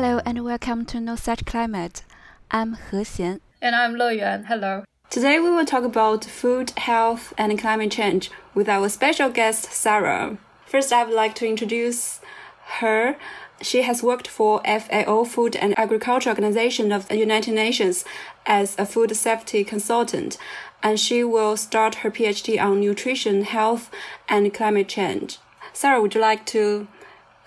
Hello and welcome to No Such Climate. I'm He Xian. And I'm Lo Yuan. Hello. Today we will talk about food, health, and climate change with our special guest, Sarah. First, I would like to introduce her. She has worked for FAO, Food and Agriculture Organization of the United Nations, as a food safety consultant, and she will start her PhD on nutrition, health, and climate change. Sarah, would you like to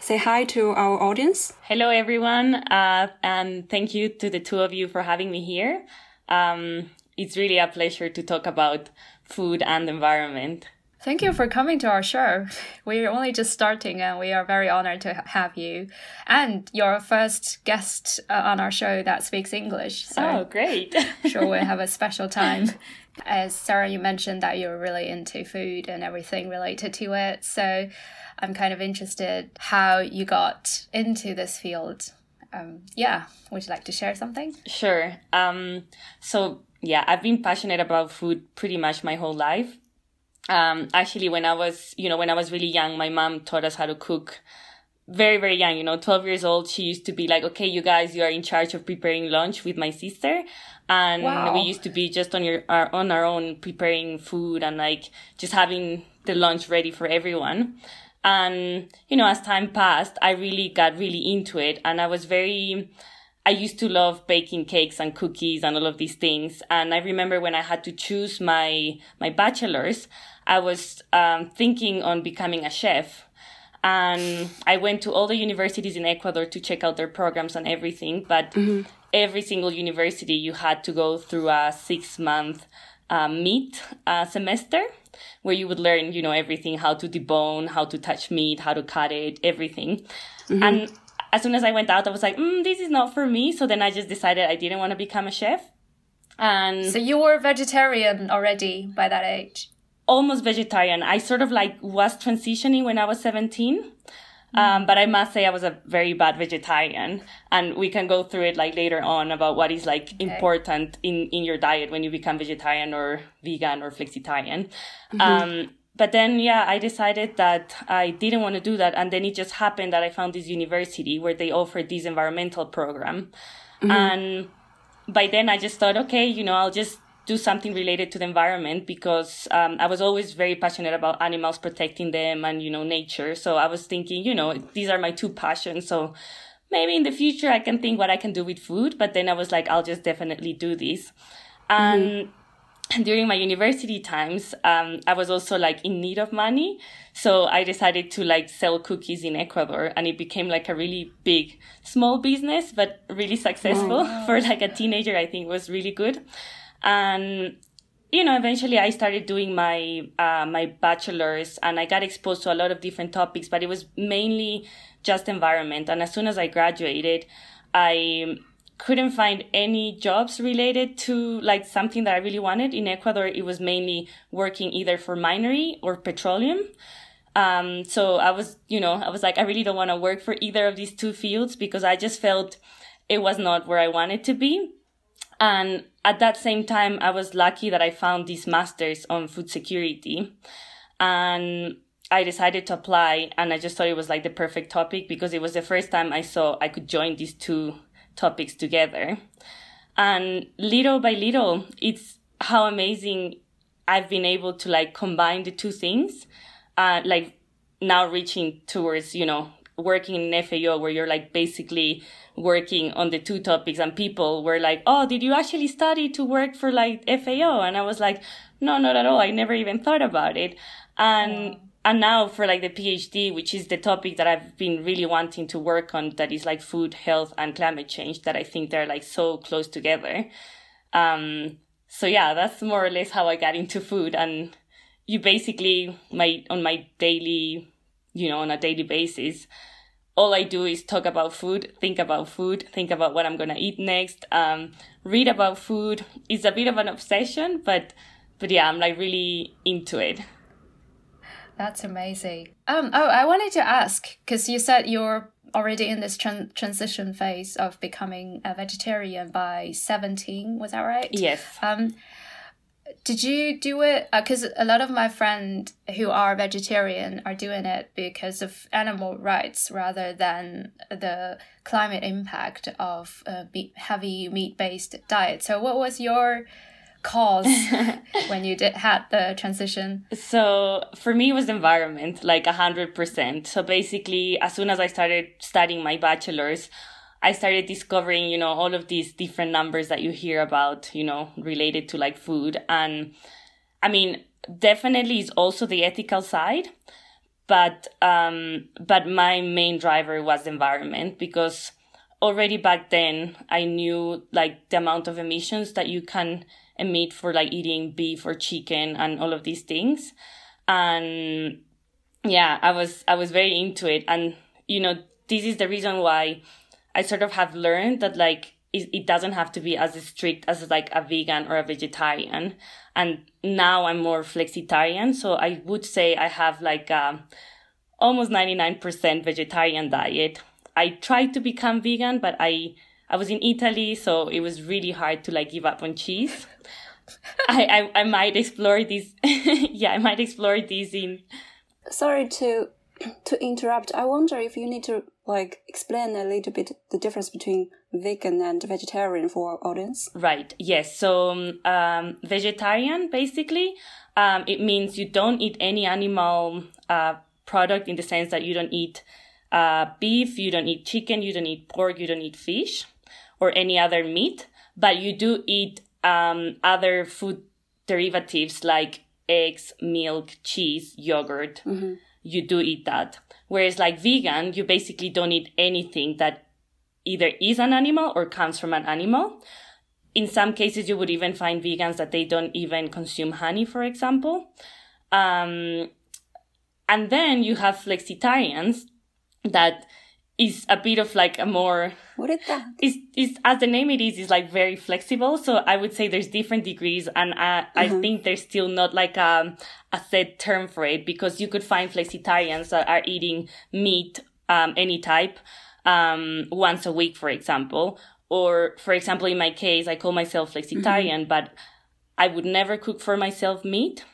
say hi to our audience? Hello, everyone, uh, and thank you to the two of you for having me here. Um, it's really a pleasure to talk about food and environment. Thank you for coming to our show. We're only just starting and we are very honored to have you. And you're our first guest uh, on our show that speaks English. So oh, great. sure we'll have a special time. As Sarah, you mentioned that you're really into food and everything related to it. So I'm kind of interested how you got into this field. Um, yeah, would you like to share something? Sure. Um, so, yeah, I've been passionate about food pretty much my whole life um, actually when I was, you know, when I was really young, my mom taught us how to cook very, very young, you know, 12 years old. She used to be like, okay, you guys, you are in charge of preparing lunch with my sister. And wow. we used to be just on your, our, on our own preparing food and like just having the lunch ready for everyone. And, you know, as time passed, I really got really into it and I was very, I used to love baking cakes and cookies and all of these things. And I remember when I had to choose my, my bachelor's, I was um, thinking on becoming a chef. And I went to all the universities in Ecuador to check out their programs and everything. But mm-hmm. Every single university, you had to go through a six month uh, meat uh, semester where you would learn, you know, everything how to debone, how to touch meat, how to cut it, everything. Mm-hmm. And as soon as I went out, I was like, mm, this is not for me. So then I just decided I didn't want to become a chef. And so you were vegetarian already by that age? Almost vegetarian. I sort of like was transitioning when I was 17. Um, but I must say I was a very bad vegetarian and we can go through it like later on about what is like okay. important in, in your diet when you become vegetarian or vegan or flexitarian. Mm-hmm. Um, but then yeah i decided that i didn't want to do that and then it just happened that i found this university where they offered this environmental program mm-hmm. and by then i just thought okay you know i'll just do something related to the environment because um, i was always very passionate about animals protecting them and you know nature so i was thinking you know these are my two passions so maybe in the future i can think what i can do with food but then i was like i'll just definitely do this and mm-hmm during my university times, um, I was also like in need of money. So I decided to like sell cookies in Ecuador and it became like a really big, small business, but really successful wow. for like a teenager. I think was really good. And, you know, eventually I started doing my, uh, my bachelor's and I got exposed to a lot of different topics, but it was mainly just environment. And as soon as I graduated, I couldn't find any jobs related to like something that I really wanted. In Ecuador, it was mainly working either for minery or petroleum. Um, so I was, you know, I was like, I really don't want to work for either of these two fields because I just felt it was not where I wanted to be. And at that same time, I was lucky that I found these masters on food security and I decided to apply and I just thought it was like the perfect topic because it was the first time I saw I could join these two topics together. And little by little, it's how amazing I've been able to like combine the two things. Uh, like now reaching towards, you know, working in FAO where you're like basically working on the two topics and people were like, Oh, did you actually study to work for like FAO? And I was like, no, not at all. I never even thought about it. And and now for like the PhD, which is the topic that I've been really wanting to work on, that is like food, health, and climate change, that I think they're like so close together. Um, so yeah, that's more or less how I got into food. And you basically, my, on my daily, you know, on a daily basis, all I do is talk about food, think about food, think about what I'm going to eat next, um, read about food. It's a bit of an obsession, but, but yeah, I'm like really into it. That's amazing. Um, oh, I wanted to ask because you said you're already in this tran- transition phase of becoming a vegetarian by 17 was that right yes um did you do it? Because uh, a lot of my friends who are vegetarian are doing it because of animal rights rather than the climate impact of a heavy meat based diet. So, what was your cause when you did had the transition? So for me, it was environment, like a hundred percent. So basically, as soon as I started studying my bachelor's, I started discovering, you know, all of these different numbers that you hear about, you know, related to like food. And I mean, definitely is also the ethical side. But, um, but my main driver was environment because already back then I knew like the amount of emissions that you can emit for like eating beef or chicken and all of these things. And yeah, I was, I was very into it. And, you know, this is the reason why I sort of have learned that like it, it doesn't have to be as strict as like a vegan or a vegetarian. And now I'm more flexitarian. So I would say I have like a almost 99% vegetarian diet. I tried to become vegan, but I, I was in Italy, so it was really hard to like give up on cheese. I, I, I might explore this. yeah, I might explore this in. Sorry to to interrupt. I wonder if you need to like explain a little bit the difference between vegan and vegetarian for our audience? Right. Yes. So um, vegetarian basically um, it means you don't eat any animal uh, product in the sense that you don't eat uh, beef, you don't eat chicken, you don't eat pork, you don't eat fish or any other meat, but you do eat um, other food derivatives like eggs, milk, cheese, yogurt. Mm-hmm. You do eat that. Whereas like vegan, you basically don't eat anything that either is an animal or comes from an animal. In some cases, you would even find vegans that they don't even consume honey, for example. Um, and then you have flexitarians that is a bit of like a more what is that is is as the name it is is like very flexible so i would say there's different degrees and i, mm-hmm. I think there's still not like a, a set term for it because you could find flexitarians that are eating meat um, any type um, once a week for example or for example in my case i call myself flexitarian mm-hmm. but i would never cook for myself meat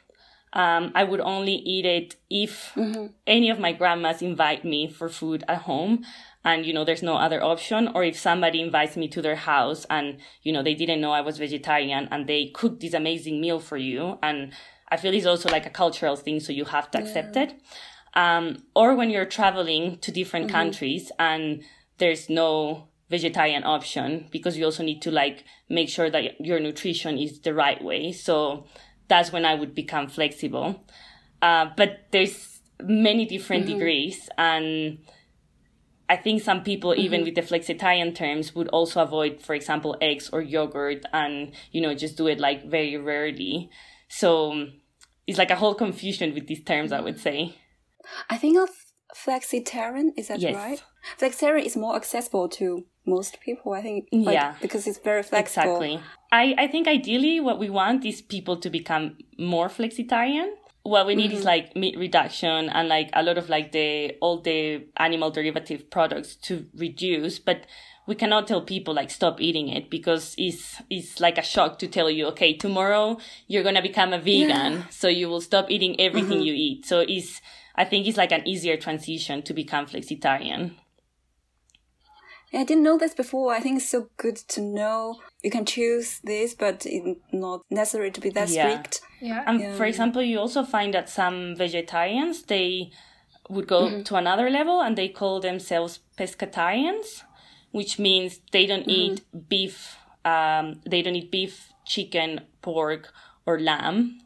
um, I would only eat it if mm-hmm. any of my grandmas invite me for food at home and you know there's no other option or if somebody invites me to their house and you know they didn't know I was vegetarian and they cook this amazing meal for you and I feel it's also like a cultural thing so you have to accept yeah. it um, or when you're traveling to different mm-hmm. countries and there's no vegetarian option because you also need to like make sure that your nutrition is the right way so that's when I would become flexible. Uh, but there's many different mm-hmm. degrees and I think some people, mm-hmm. even with the flexitarian terms, would also avoid, for example, eggs or yogurt and, you know, just do it like very rarely. So it's like a whole confusion with these terms, I would say. I think of flexitarian, is that yes. right? Flexitarian is more accessible to most people, I think. Like, yeah. Because it's very flexible. Exactly. I, I think ideally what we want is people to become more flexitarian. What we need mm-hmm. is like meat reduction and like a lot of like the all the animal derivative products to reduce, but we cannot tell people like stop eating it because it's it's like a shock to tell you okay tomorrow you're gonna become a vegan yeah. so you will stop eating everything mm-hmm. you eat so it's i think it's like an easier transition to become flexitarian I didn't know this before. I think it's so good to know you can choose this, but it's not necessary to be that yeah. strict. Yeah. And yeah. for example, you also find that some vegetarians they would go mm-hmm. to another level and they call themselves pescatarians, which means they don't mm-hmm. eat beef. Um, they don't eat beef, chicken, pork, or lamb.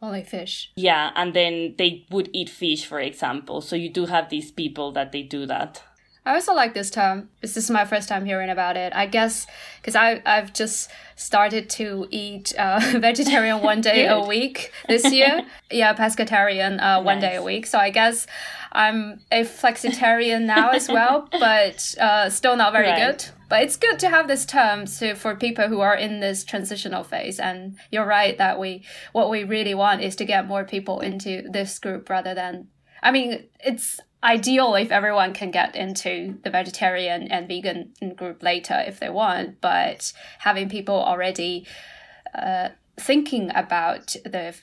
Only fish. Yeah, and then they would eat fish, for example. So you do have these people that they do that. I also like this term. This is my first time hearing about it. I guess because I I've just started to eat uh, vegetarian one day a week this year. yeah, pescatarian uh, one nice. day a week. So I guess I'm a flexitarian now as well, but uh, still not very right. good. But it's good to have this term to, for people who are in this transitional phase. And you're right that we what we really want is to get more people into this group rather than. I mean, it's ideal if everyone can get into the vegetarian and vegan group later if they want, but having people already uh, thinking about the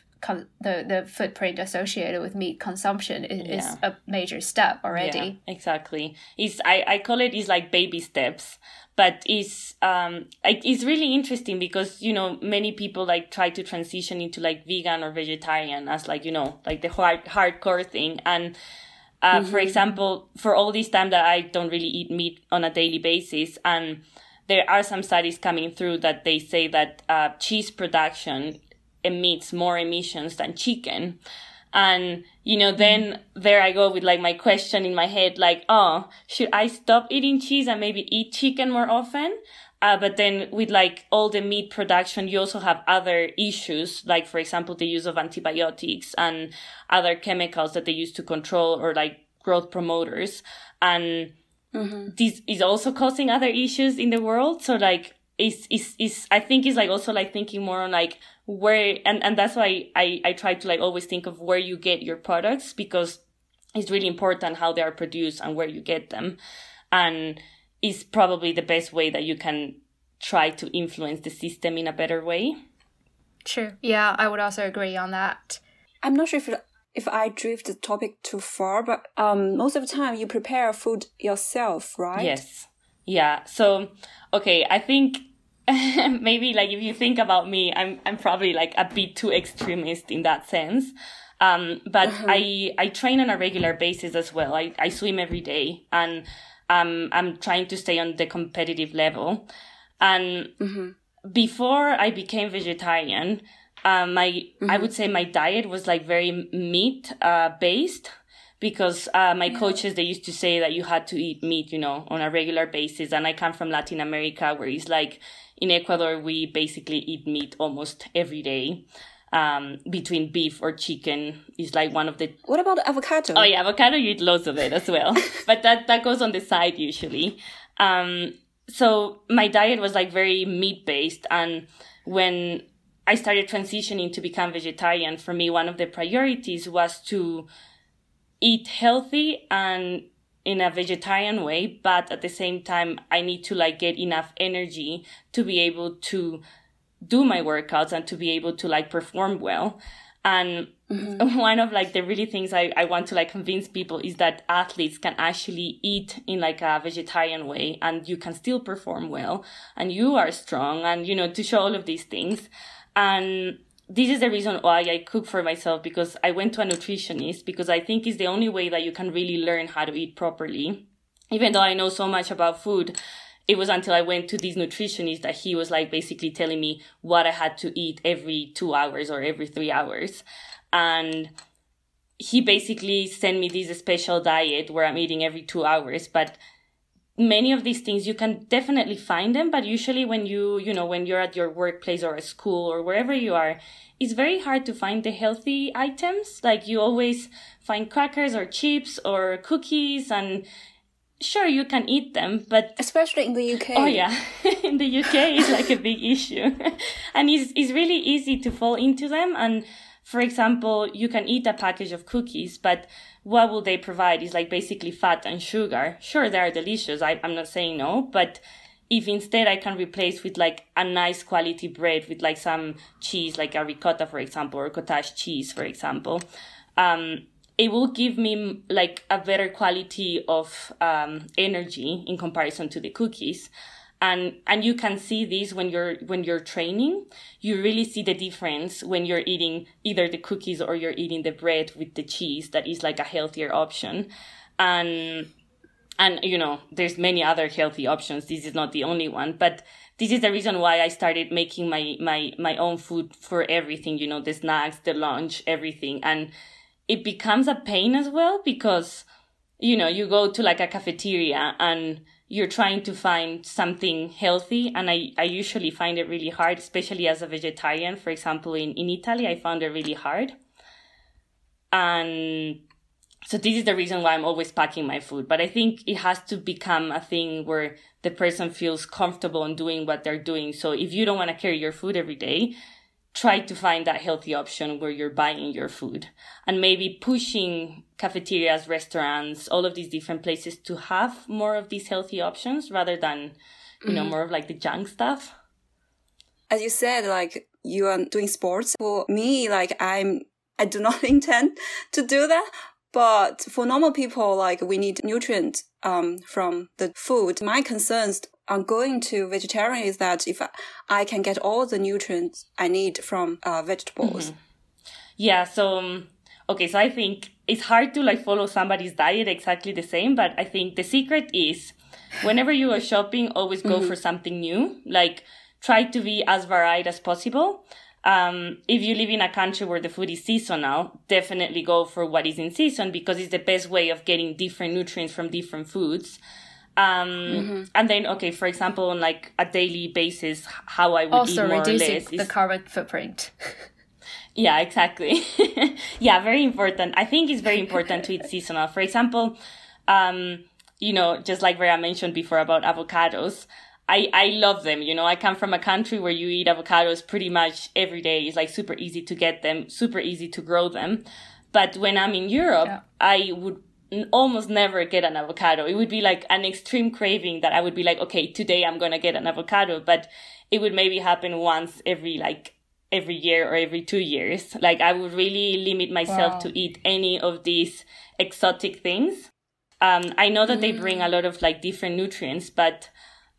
the the footprint associated with meat consumption is, yeah. is a major step already. Yeah, exactly. It's I, I call it is like baby steps, but it's um it's really interesting because you know many people like try to transition into like vegan or vegetarian as like you know like the hard hardcore thing and. Uh, mm-hmm. For example, for all this time that I don't really eat meat on a daily basis, and there are some studies coming through that they say that uh, cheese production emits more emissions than chicken. And you know then there i go with like my question in my head like oh should i stop eating cheese and maybe eat chicken more often uh, but then with like all the meat production you also have other issues like for example the use of antibiotics and other chemicals that they use to control or like growth promoters. And mm-hmm. this is also causing other issues in the world. So like is is is I think is like also like thinking more on like where and and that's why I I try to like always think of where you get your products because it's really important how they are produced and where you get them. And is probably the best way that you can try to influence the system in a better way. True. Yeah, I would also agree on that. I'm not sure if if I drift the topic too far, but um, most of the time you prepare food yourself, right? Yes. Yeah. So, okay, I think maybe like if you think about me, I'm I'm probably like a bit too extremist in that sense. Um, but uh-huh. I I train on a regular basis as well. I, I swim every day and um, I'm trying to stay on the competitive level. And mm-hmm. before I became vegetarian, uh, my mm-hmm. I would say my diet was like very meat uh, based because uh, my coaches they used to say that you had to eat meat, you know, on a regular basis. And I come from Latin America, where it's like in Ecuador, we basically eat meat almost every day. Um, between beef or chicken is like one of the. What about avocado? Oh yeah, avocado you eat loads of it as well, but that that goes on the side usually. Um, so my diet was like very meat based, and when I started transitioning to become vegetarian, for me one of the priorities was to eat healthy and in a vegetarian way, but at the same time, I need to like get enough energy to be able to do my workouts and to be able to like perform well. And mm-hmm. one of like the really things I, I want to like convince people is that athletes can actually eat in like a vegetarian way and you can still perform well and you are strong and you know to show all of these things. And this is the reason why I cook for myself because I went to a nutritionist because I think it's the only way that you can really learn how to eat properly. Even though I know so much about food, it was until I went to this nutritionist that he was like basically telling me what I had to eat every two hours or every three hours. And he basically sent me this special diet where I'm eating every two hours, but many of these things you can definitely find them but usually when you you know when you're at your workplace or a school or wherever you are it's very hard to find the healthy items like you always find crackers or chips or cookies and sure you can eat them but especially in the uk oh yeah in the uk it's like a big issue and it's, it's really easy to fall into them and for example you can eat a package of cookies but what will they provide is like basically fat and sugar. Sure, they are delicious. I, I'm not saying no, but if instead I can replace with like a nice quality bread with like some cheese, like a ricotta, for example, or cottage cheese, for example, um, it will give me like a better quality of um, energy in comparison to the cookies. And and you can see this when you're when you're training. You really see the difference when you're eating either the cookies or you're eating the bread with the cheese. That is like a healthier option. And and you know there's many other healthy options. This is not the only one. But this is the reason why i started making my my my own food for everything you know the snacks the lunch everything. And it becomes a pain as well because you know you go to like a cafeteria and you're trying to find something healthy. And I, I usually find it really hard especially as a vegetarian. For example in, in italy i found it really hard. And so this is the reason why i'm always packing my food. But i think it has to become a thing where the person feels comfortable in doing what they're doing. So if you don't want to carry your food every day try to find that healthy option where you're buying your food and maybe pushing cafeterias, restaurants, all of these different places to have more of these healthy options rather than, you know, mm-hmm. more of like the junk stuff. As you said, like you are doing sports. For me, like I'm, I do not intend to do that. But for normal people, like we need nutrients um, from the food. My concerns on going to vegetarian is that if I can get all the nutrients I need from uh, vegetables. Mm-hmm. Yeah. So, um, okay. So I think it's hard to like follow somebody's diet exactly the same, but I think the secret is whenever you are shopping, always go mm-hmm. for something new. Like try to be as varied as possible. Um, if you live in a country where the food is seasonal, definitely go for what is in season because it's the best way of getting different nutrients from different foods. Um, mm-hmm. and then, okay, for example, on like a daily basis, how I would also eat more reducing or less the carbon footprint. yeah, exactly. yeah, very important. I think it's very important to eat seasonal. For example, um, you know, just like Vera mentioned before about avocados, I, I love them. You know, I come from a country where you eat avocados pretty much every day. It's like super easy to get them, super easy to grow them. But when I'm in Europe, yeah. I would almost never get an avocado. It would be like an extreme craving that I would be like, okay, today I'm going to get an avocado, but it would maybe happen once every like every year or every two years. Like I would really limit myself wow. to eat any of these exotic things. Um, I know that mm. they bring a lot of like different nutrients, but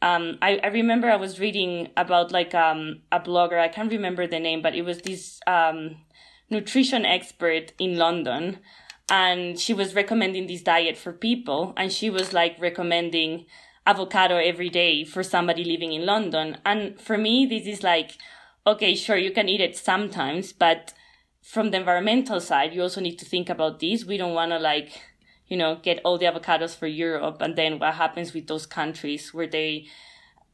um, I, I remember I was reading about like um, a blogger, I can't remember the name, but it was this um, nutrition expert in London. And she was recommending this diet for people. And she was like recommending avocado every day for somebody living in London. And for me, this is like, okay, sure, you can eat it sometimes, but from the environmental side, you also need to think about this. We don't want to like you know, get all the avocados for Europe. And then what happens with those countries where they,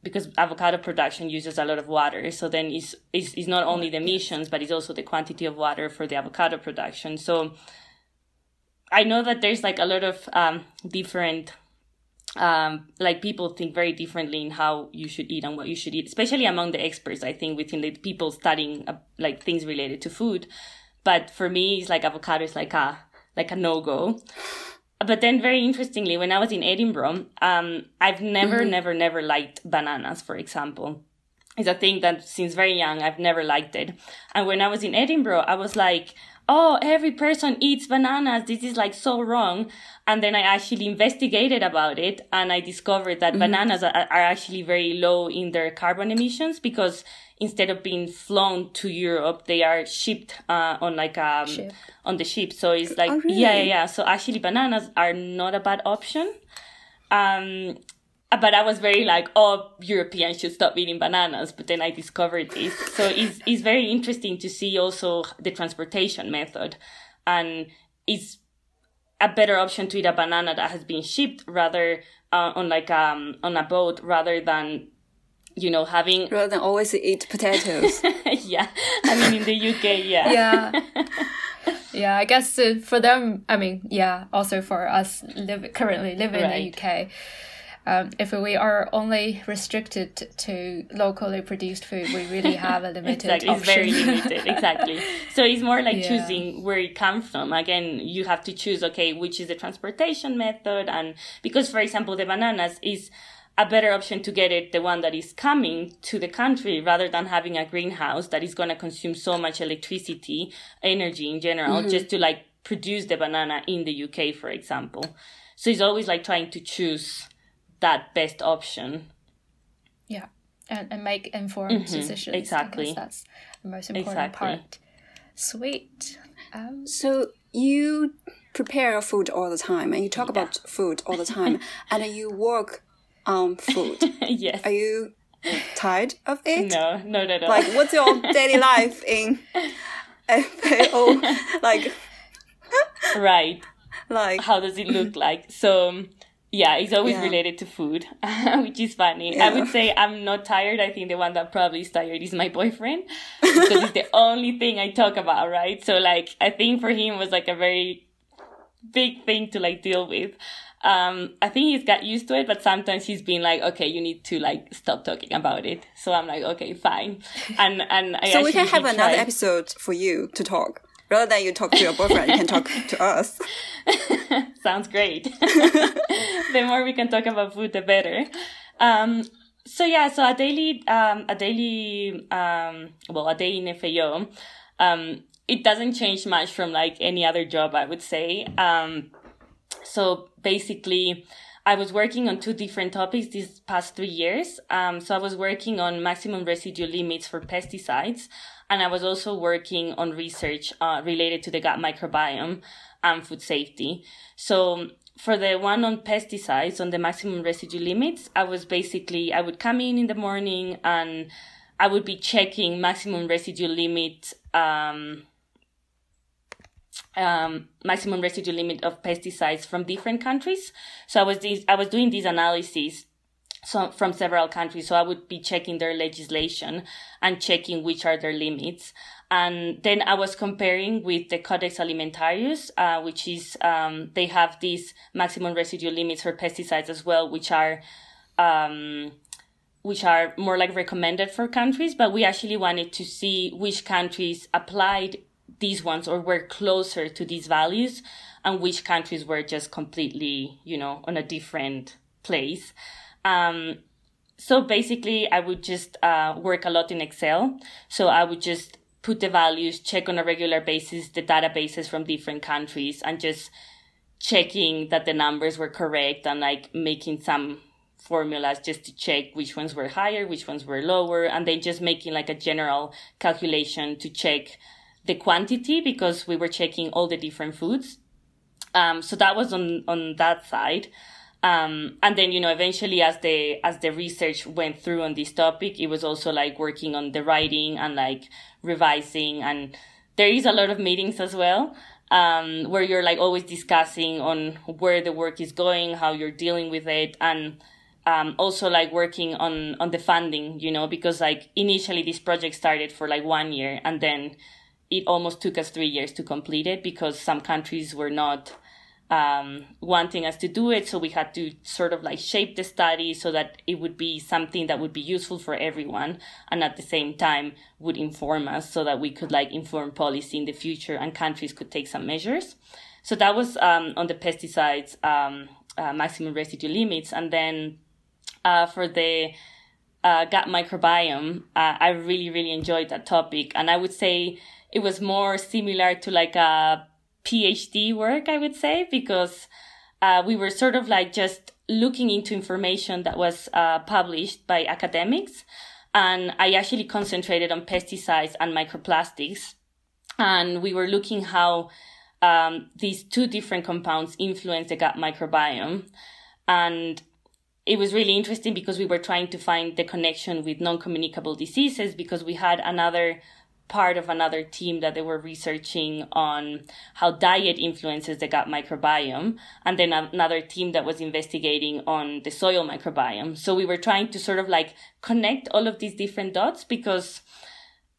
because avocado production uses a lot of water. So then it's, it's, it's not only the emissions, but it's also the quantity of water for the avocado production. So I know that there's like a lot of um, different um, like people think very differently in how you should eat and what you should eat, especially among the experts. I think within the people studying uh, like things related to food. But for me, it's like avocado is like a like a no go but then very interestingly when i was in edinburgh um, i've never mm-hmm. never never liked bananas for example. It's a thing that since very young i've never liked it. And when i was in edinburgh i was like oh every person eats bananas. This is like so wrong. And then i actually investigated about it and i discovered that bananas are, are actually very low in their carbon emissions because instead of being flown to Europe, they are shipped uh, on like um ship. on the ship. So it's like oh, really? yeah, yeah, yeah. So actually, bananas are not a bad option. Um, but I was very like, oh, Europeans should stop eating bananas. But then I discovered this. So it's it's very interesting to see also the transportation method, and it's a better option to eat a banana that has been shipped rather uh, on like um on a boat rather than you know, having rather than always eat potatoes. yeah, I mean in the UK, yeah, yeah, yeah. I guess uh, for them, I mean, yeah. Also for us, live currently living right. in the UK. Um, if we are only restricted to locally produced food, we really have a limited exactly. option. It's very limited, exactly. So it's more like yeah. choosing where it comes from. Again, you have to choose, okay, which is the transportation method. And because, for example, the bananas is a better option to get it the one that is coming to the country rather than having a greenhouse that is going to consume so much electricity energy in general mm-hmm. just to like produce the banana in the UK for example so it's always like trying to choose that best option yeah and, and make informed mm-hmm. decisions exactly that's the most important exactly. part sweet um, so you prepare food all the time and you talk yeah. about food all the time and you work um food. yes. Are you tired of it? No, no, no, no. Like, what's your daily life in FAO? Like, right. Like, how does it look like? So, yeah, it's always yeah. related to food, which is funny. Yeah. I would say I'm not tired. I think the one that probably is tired is my boyfriend because it's the only thing I talk about, right? So, like, I think for him was like a very big thing to like deal with um, I think he's got used to it, but sometimes he's been like, okay, you need to like stop talking about it. So I'm like, okay, fine. And and I so we can have another episode for you to talk rather than you talk to your boyfriend. you can talk to us. Sounds great. the more we can talk about food, the better. Um, so yeah, so a daily, um, a daily, um, well, a day in FAO, um, it doesn't change much from like any other job, I would say. Um, so basically, I was working on two different topics these past three years. Um, so I was working on maximum residue limits for pesticides, and I was also working on research uh, related to the gut microbiome and food safety. So for the one on pesticides, on the maximum residue limits, I was basically, I would come in in the morning and I would be checking maximum residue limit, um, um, maximum residue limit of pesticides from different countries. So I was these, I was doing these analyses so from several countries. So I would be checking their legislation and checking which are their limits. And then I was comparing with the Codex Alimentarius, uh, which is, um, they have these maximum residue limits for pesticides as well, which are, um, which are more like recommended for countries, but we actually wanted to see which countries applied these ones or were closer to these values and which countries were just completely, you know, on a different place. Um, so basically, I would just uh, work a lot in Excel. So I would just put the values, check on a regular basis the databases from different countries, and just checking that the numbers were correct and like making some formulas just to check which ones were higher, which ones were lower, and then just making like a general calculation to check the quantity because we were checking all the different foods. Um, so that was on on that side. Um, and then you know eventually as the as the research went through on this topic it was also like working on the writing and like revising and there is a lot of meetings as well um, where you're like always discussing on where the work is going how you're dealing with it and um, also like working on on the funding you know because like initially this project started for like one year and then it almost took us three years to complete it because some countries were not um, wanting us to do it. So we had to sort of like shape the study so that it would be something that would be useful for everyone and at the same time would inform us so that we could like inform policy in the future and countries could take some measures. So that was um, on the pesticides um, uh, maximum residue limits. And then uh, for the uh, gut microbiome, uh, I really, really enjoyed that topic. And I would say it was more similar to like a PhD work, I would say, because uh, we were sort of like just looking into information that was uh, published by academics. And I actually concentrated on pesticides and microplastics. And we were looking how um, these two different compounds influence the gut microbiome. And it was really interesting because we were trying to find the connection with non-communicable diseases because we had another part of another team that they were researching on how diet influences the gut microbiome and then another team that was investigating on the soil microbiome. So we were trying to sort of like connect all of these different dots because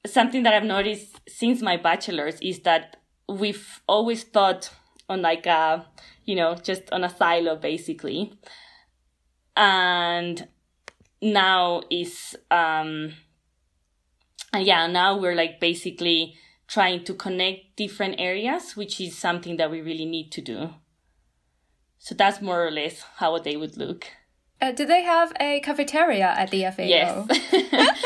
something that i've noticed since my bachelor's is that we've always thought on like a you know just on a silo basically. And now is um and yeah, now we're like basically trying to connect different areas, which is something that we really need to do. So that's more or less how a day would look. Uh, do they have a cafeteria at the FAO? Yes,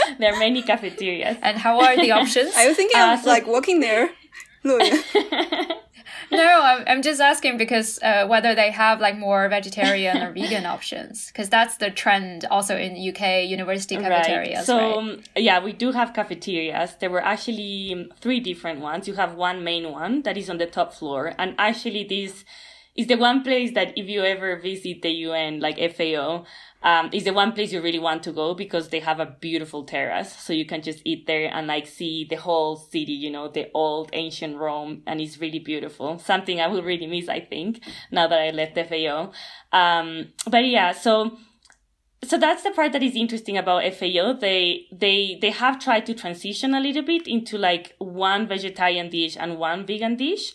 there are many cafeterias. and how are the options? I was thinking uh, of so like walking there. no, I'm, I'm just asking because uh, whether they have like more vegetarian or vegan options because that's the trend also in UK university cafeterias. Right. So right? Um, yeah, we do have cafeterias. There were actually um, three different ones. You have one main one that is on the top floor, and actually this is the one place that if you ever visit the UN like FAO um, is the one place you really want to go because they have a beautiful terrace. So you can just eat there and like see the whole city, you know, the old ancient Rome. And it's really beautiful. Something I will really miss, I think, now that I left FAO. Um, but yeah, so, so that's the part that is interesting about FAO. They, they, they have tried to transition a little bit into like one vegetarian dish and one vegan dish.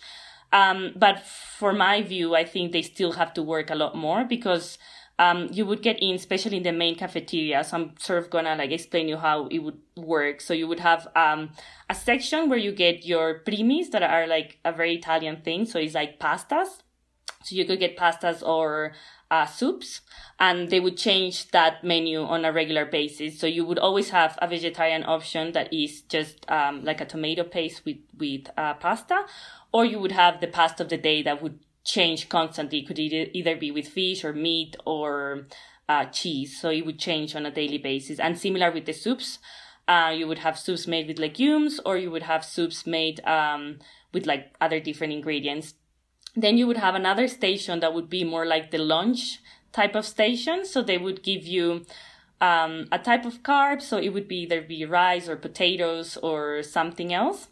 Um, but for my view, I think they still have to work a lot more because um, you would get in, especially in the main cafeteria. So I'm sort of gonna like explain you how it would work. So you would have um, a section where you get your primis that are like a very Italian thing. So it's like pastas. So you could get pastas or uh, soups and they would change that menu on a regular basis. So you would always have a vegetarian option that is just um, like a tomato paste with with uh, pasta, or you would have the pasta of the day that would change constantly. It could either be with fish or meat or uh, cheese. So it would change on a daily basis. And similar with the soups, uh, you would have soups made with legumes, or you would have soups made um, with like other different ingredients. Then you would have another station that would be more like the lunch type of station. So they would give you um, a type of carb. So it would be either be rice or potatoes or something else.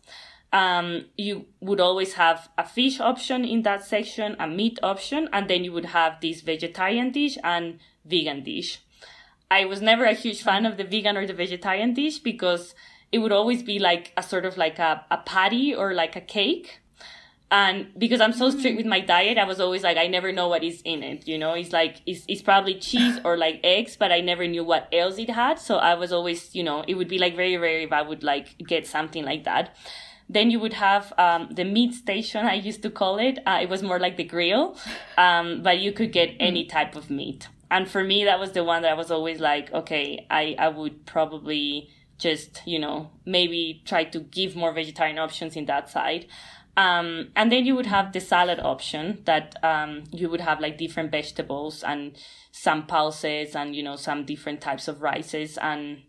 Um, you would always have a fish option in that section, a meat option, and then you would have this vegetarian dish and vegan dish. I was never a huge fan of the vegan or the vegetarian dish because it would always be like a sort of like a, a patty or like a cake. And because i'm so strict with my diet i was always like i never know what is in it you know? It's like it's, it's probably cheese or like eggs but i never knew what else it had. So i was always you know it would be like very rare if i would like get something like that then you would have um, the meat station i used to call it. Uh, it was more like the grill. Um, but you could get any type of meat. And for me that was the one that i was always like okay i i would probably just you know maybe try to give more vegetarian options in that side. Um, and then you would have the salad option that um, you would have like different vegetables and some pulses and you know some different types of rices. And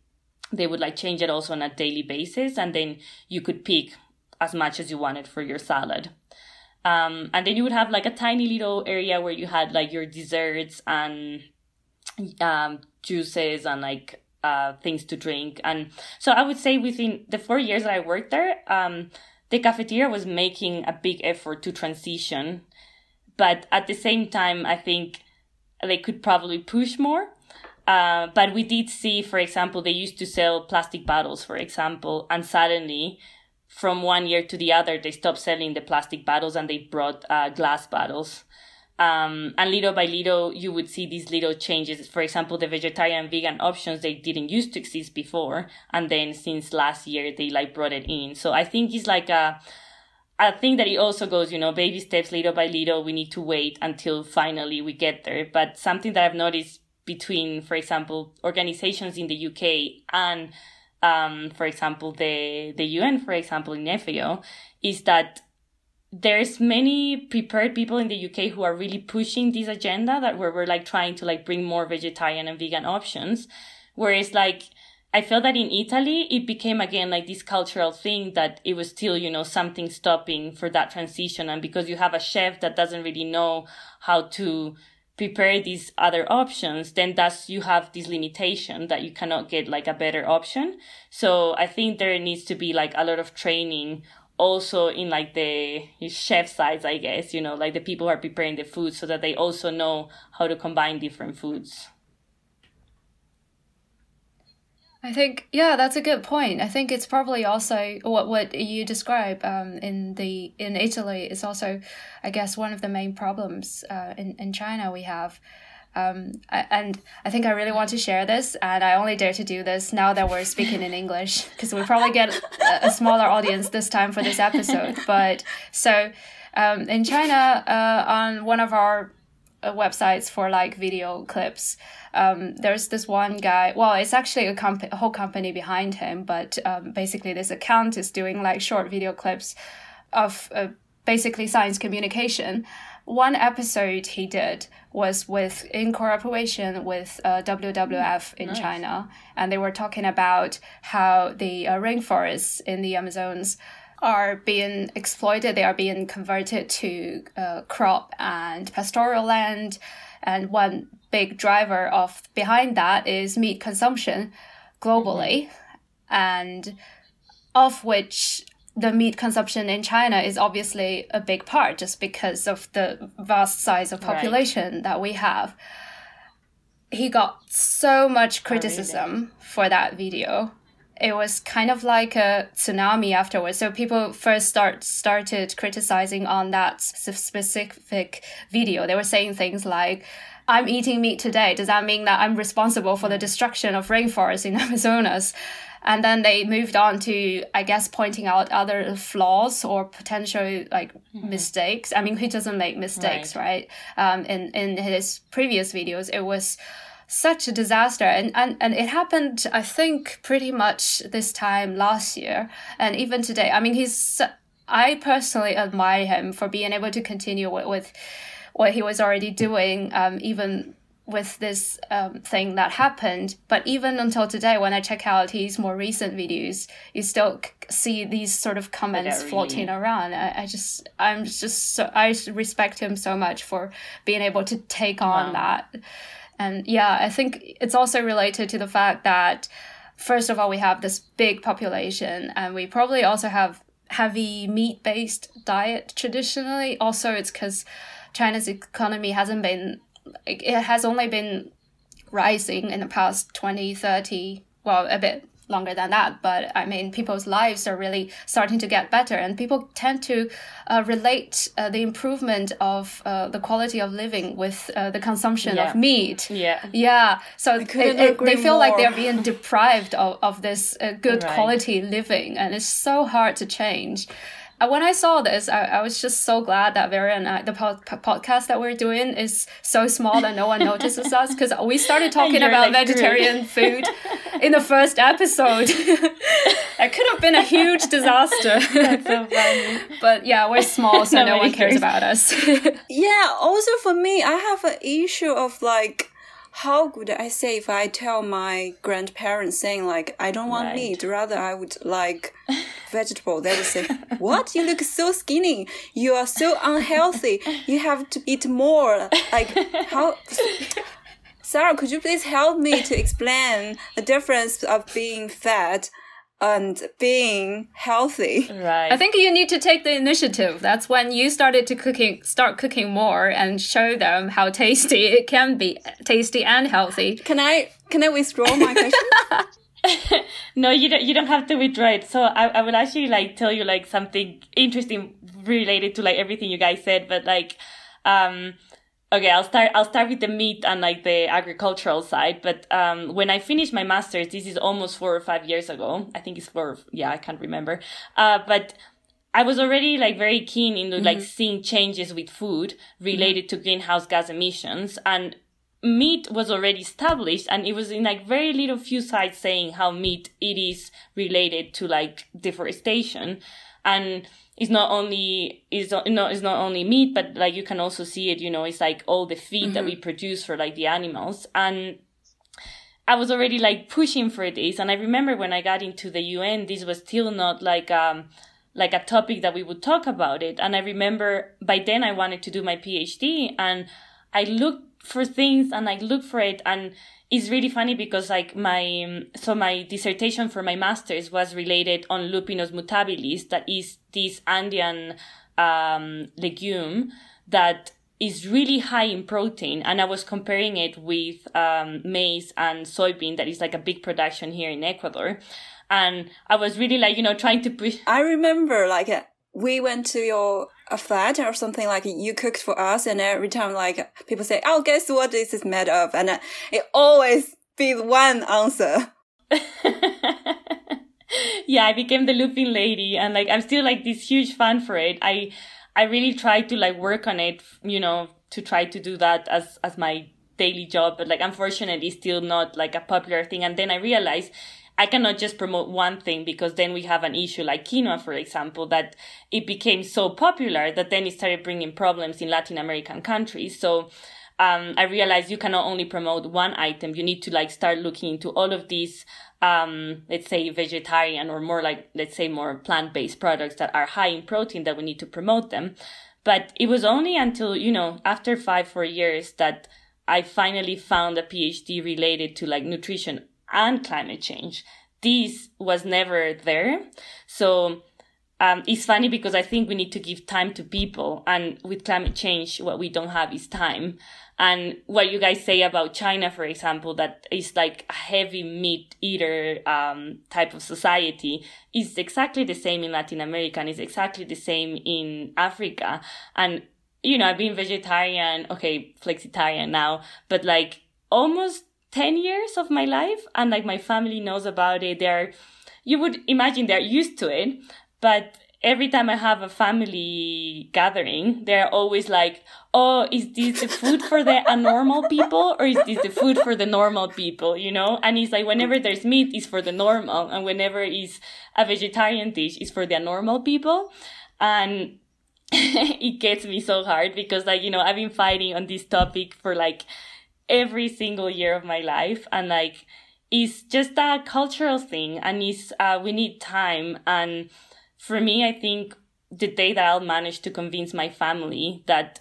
they would like change it also on a daily basis. And then you could pick as much as you wanted for your salad. Um, and then you would have like a tiny little area where you had like your desserts and um, juices and like uh, things to drink. And so i would say within the four years that i worked there um, the cafeteria was making a big effort to transition, but at the same time, I think they could probably push more. Uh, but we did see, for example, they used to sell plastic bottles, for example, and suddenly, from one year to the other, they stopped selling the plastic bottles and they brought uh, glass bottles. Um, and little by little, you would see these little changes. For example, the vegetarian vegan options, they didn't used to exist before. And then since last year, they like brought it in. So I think it's like a, I think that it also goes, you know, baby steps, little by little. We need to wait until finally we get there. But something that I've noticed between, for example, organizations in the UK and, um, for example, the, the UN, for example, in FAO, is that there's many prepared people in the UK who are really pushing this agenda that where we're like trying to like bring more vegetarian and vegan options. Whereas like I felt that in Italy it became again like this cultural thing that it was still, you know, something stopping for that transition. And because you have a chef that doesn't really know how to prepare these other options, then that's you have this limitation that you cannot get like a better option. So I think there needs to be like a lot of training also in like the chef sides, I guess, you know, like the people who are preparing the food so that they also know how to combine different foods. I think yeah, that's a good point. I think it's probably also what what you describe um, in the in Italy is also, I guess, one of the main problems uh, in in China we have um, and I think I really want to share this, and I only dare to do this now that we're speaking in English because we probably get a, a, smaller audience this time for this episode. But so um, in China, uh, on one of our websites for like video clips, um, there's this one guy. Well, it's actually a, comp- a whole company behind him, but um, basically this account is doing like short video clips of uh, basically science communication one episode he did was with in cooperation with uh, WWF in nice. China, and they were talking about how the uh, rainforests in the Amazons are being exploited. They are being converted to uh, crop and pastoral land, and one big driver of behind that is meat consumption globally, mm-hmm. and of which the meat consumption in China is obviously a big part just because of the vast size of population right. that we have. He got so much criticism for that video. It was kind of like a tsunami afterwards. So people first start started criticizing on that specific video. They were saying things like, "I'm eating meat today. Does that mean that I'm responsible for the destruction of rainforests in Amazonas?" And then they moved on to, I guess, pointing out other flaws or potential like mm-hmm. mistakes. I mean, he doesn't make mistakes, right? right? Um, in in his previous videos, it was such a disaster and, and and it happened i think pretty much this time last year and even today i mean he's i personally admire him for being able to continue with, with what he was already doing um, even with this um, thing that happened. But even until today, when I check out his more recent videos, you still see these sort of comments floating around. I, I, just, I'm just, so, I respect him so much for being able to take on wow. that. And yeah, I think it's also related to the fact that, first of all, we have this big population, and we probably also have heavy meat based diet traditionally. Also, it's because China's economy hasn't been, it has only been rising in the past 20, 30, well, a bit longer than that. But I mean, people's lives are really starting to get better, and people tend to uh, relate uh, the improvement of uh, the quality of living with uh, the consumption yeah. of meat. Yeah. Yeah. So it, it, they feel more. like they're being deprived of, of this uh, good right. quality living, and it's so hard to change. Uh, when I saw this, I, I was just so glad that Vera and I, the po- podcast that we're doing is so small that no one notices us because we started talking about like vegetarian food in the first episode. it could have been a huge disaster. That's so funny. But yeah, we're small, so no one cares about us. yeah, also for me, I have an issue of like, how could I say if I tell my grandparents saying like I don't want right. meat, rather I would like vegetable, they would say, "What? You look so skinny. You are so unhealthy. You have to eat more." Like how? Sarah, could you please help me to explain the difference of being fat and being healthy. Right. I think you need to take the initiative. That's when you started to cooking, start cooking more and show them how tasty it can be, tasty and healthy. Can I can I withdraw my question? no, you don't. You don't have to withdraw it. So I, I will actually like tell you like something interesting related to like everything you guys said, but like, um, okay i'll start i'll start with the meat and like the agricultural side but um, when i finished my master's this is almost four or five years ago i think it's four yeah i can't remember uh, but i was already like very keen into mm-hmm. like seeing changes with food related mm-hmm. to greenhouse gas emissions and meat was already established and it was in like very little few sites saying how meat it is related to like deforestation and it's not only is not it's not only meat but like you can also see it you know it's like all the feed mm-hmm. that we produce for like the animals. And I was already like pushing for this. And I remember when I got into the UN this was still not like um like a topic that we would talk about it. And I remember by then I wanted to do my PhD and I looked for things and I looked for it and it's really funny because like my so my dissertation for my master's was related on lupinus mutabilis that is this andean um, legume that is really high in protein and i was comparing it with um, maize and soybean that is like a big production here in ecuador. And i was really like you know trying to push i remember like we went to your a flat or something like you cooked for us and every time like people say oh guess what this is made of? And it always be one answer. Yeah i became the lupin lady and like i'm still like this huge fan for it. I i really try to like work on it you know to try to do that as as my daily job but like unfortunately still not like a popular thing. And then i realized I cannot just promote one thing because then we have an issue like quinoa, for example, that it became so popular that then it started bringing problems in Latin American countries. So, um, I realized you cannot only promote one item. You need to like start looking into all of these, um, let's say vegetarian or more like, let's say more plant-based products that are high in protein that we need to promote them. But it was only until, you know, after five, four years that I finally found a PhD related to like nutrition and climate change. This was never there. So um, it's funny because I think we need to give time to people. And with climate change, what we don't have is time. And what you guys say about China, for example, that is like a heavy meat eater um, type of society, is exactly the same in Latin America and is exactly the same in Africa. And, you know, I've been vegetarian, okay, flexitarian now, but like almost 10 years of my life. And like my family knows about it. They're, you would imagine they're used to it but every time I have a family gathering, they're always like, oh, is this the food for the abnormal people or is this the food for the normal people, you know? And it's like, whenever there's meat, it's for the normal. And whenever it's a vegetarian dish, it's for the abnormal people. And it gets me so hard because like, you know, I've been fighting on this topic for like every single year of my life. And like, it's just a cultural thing and it's, uh, we need time and, for me, I think the day that I'll manage to convince my family that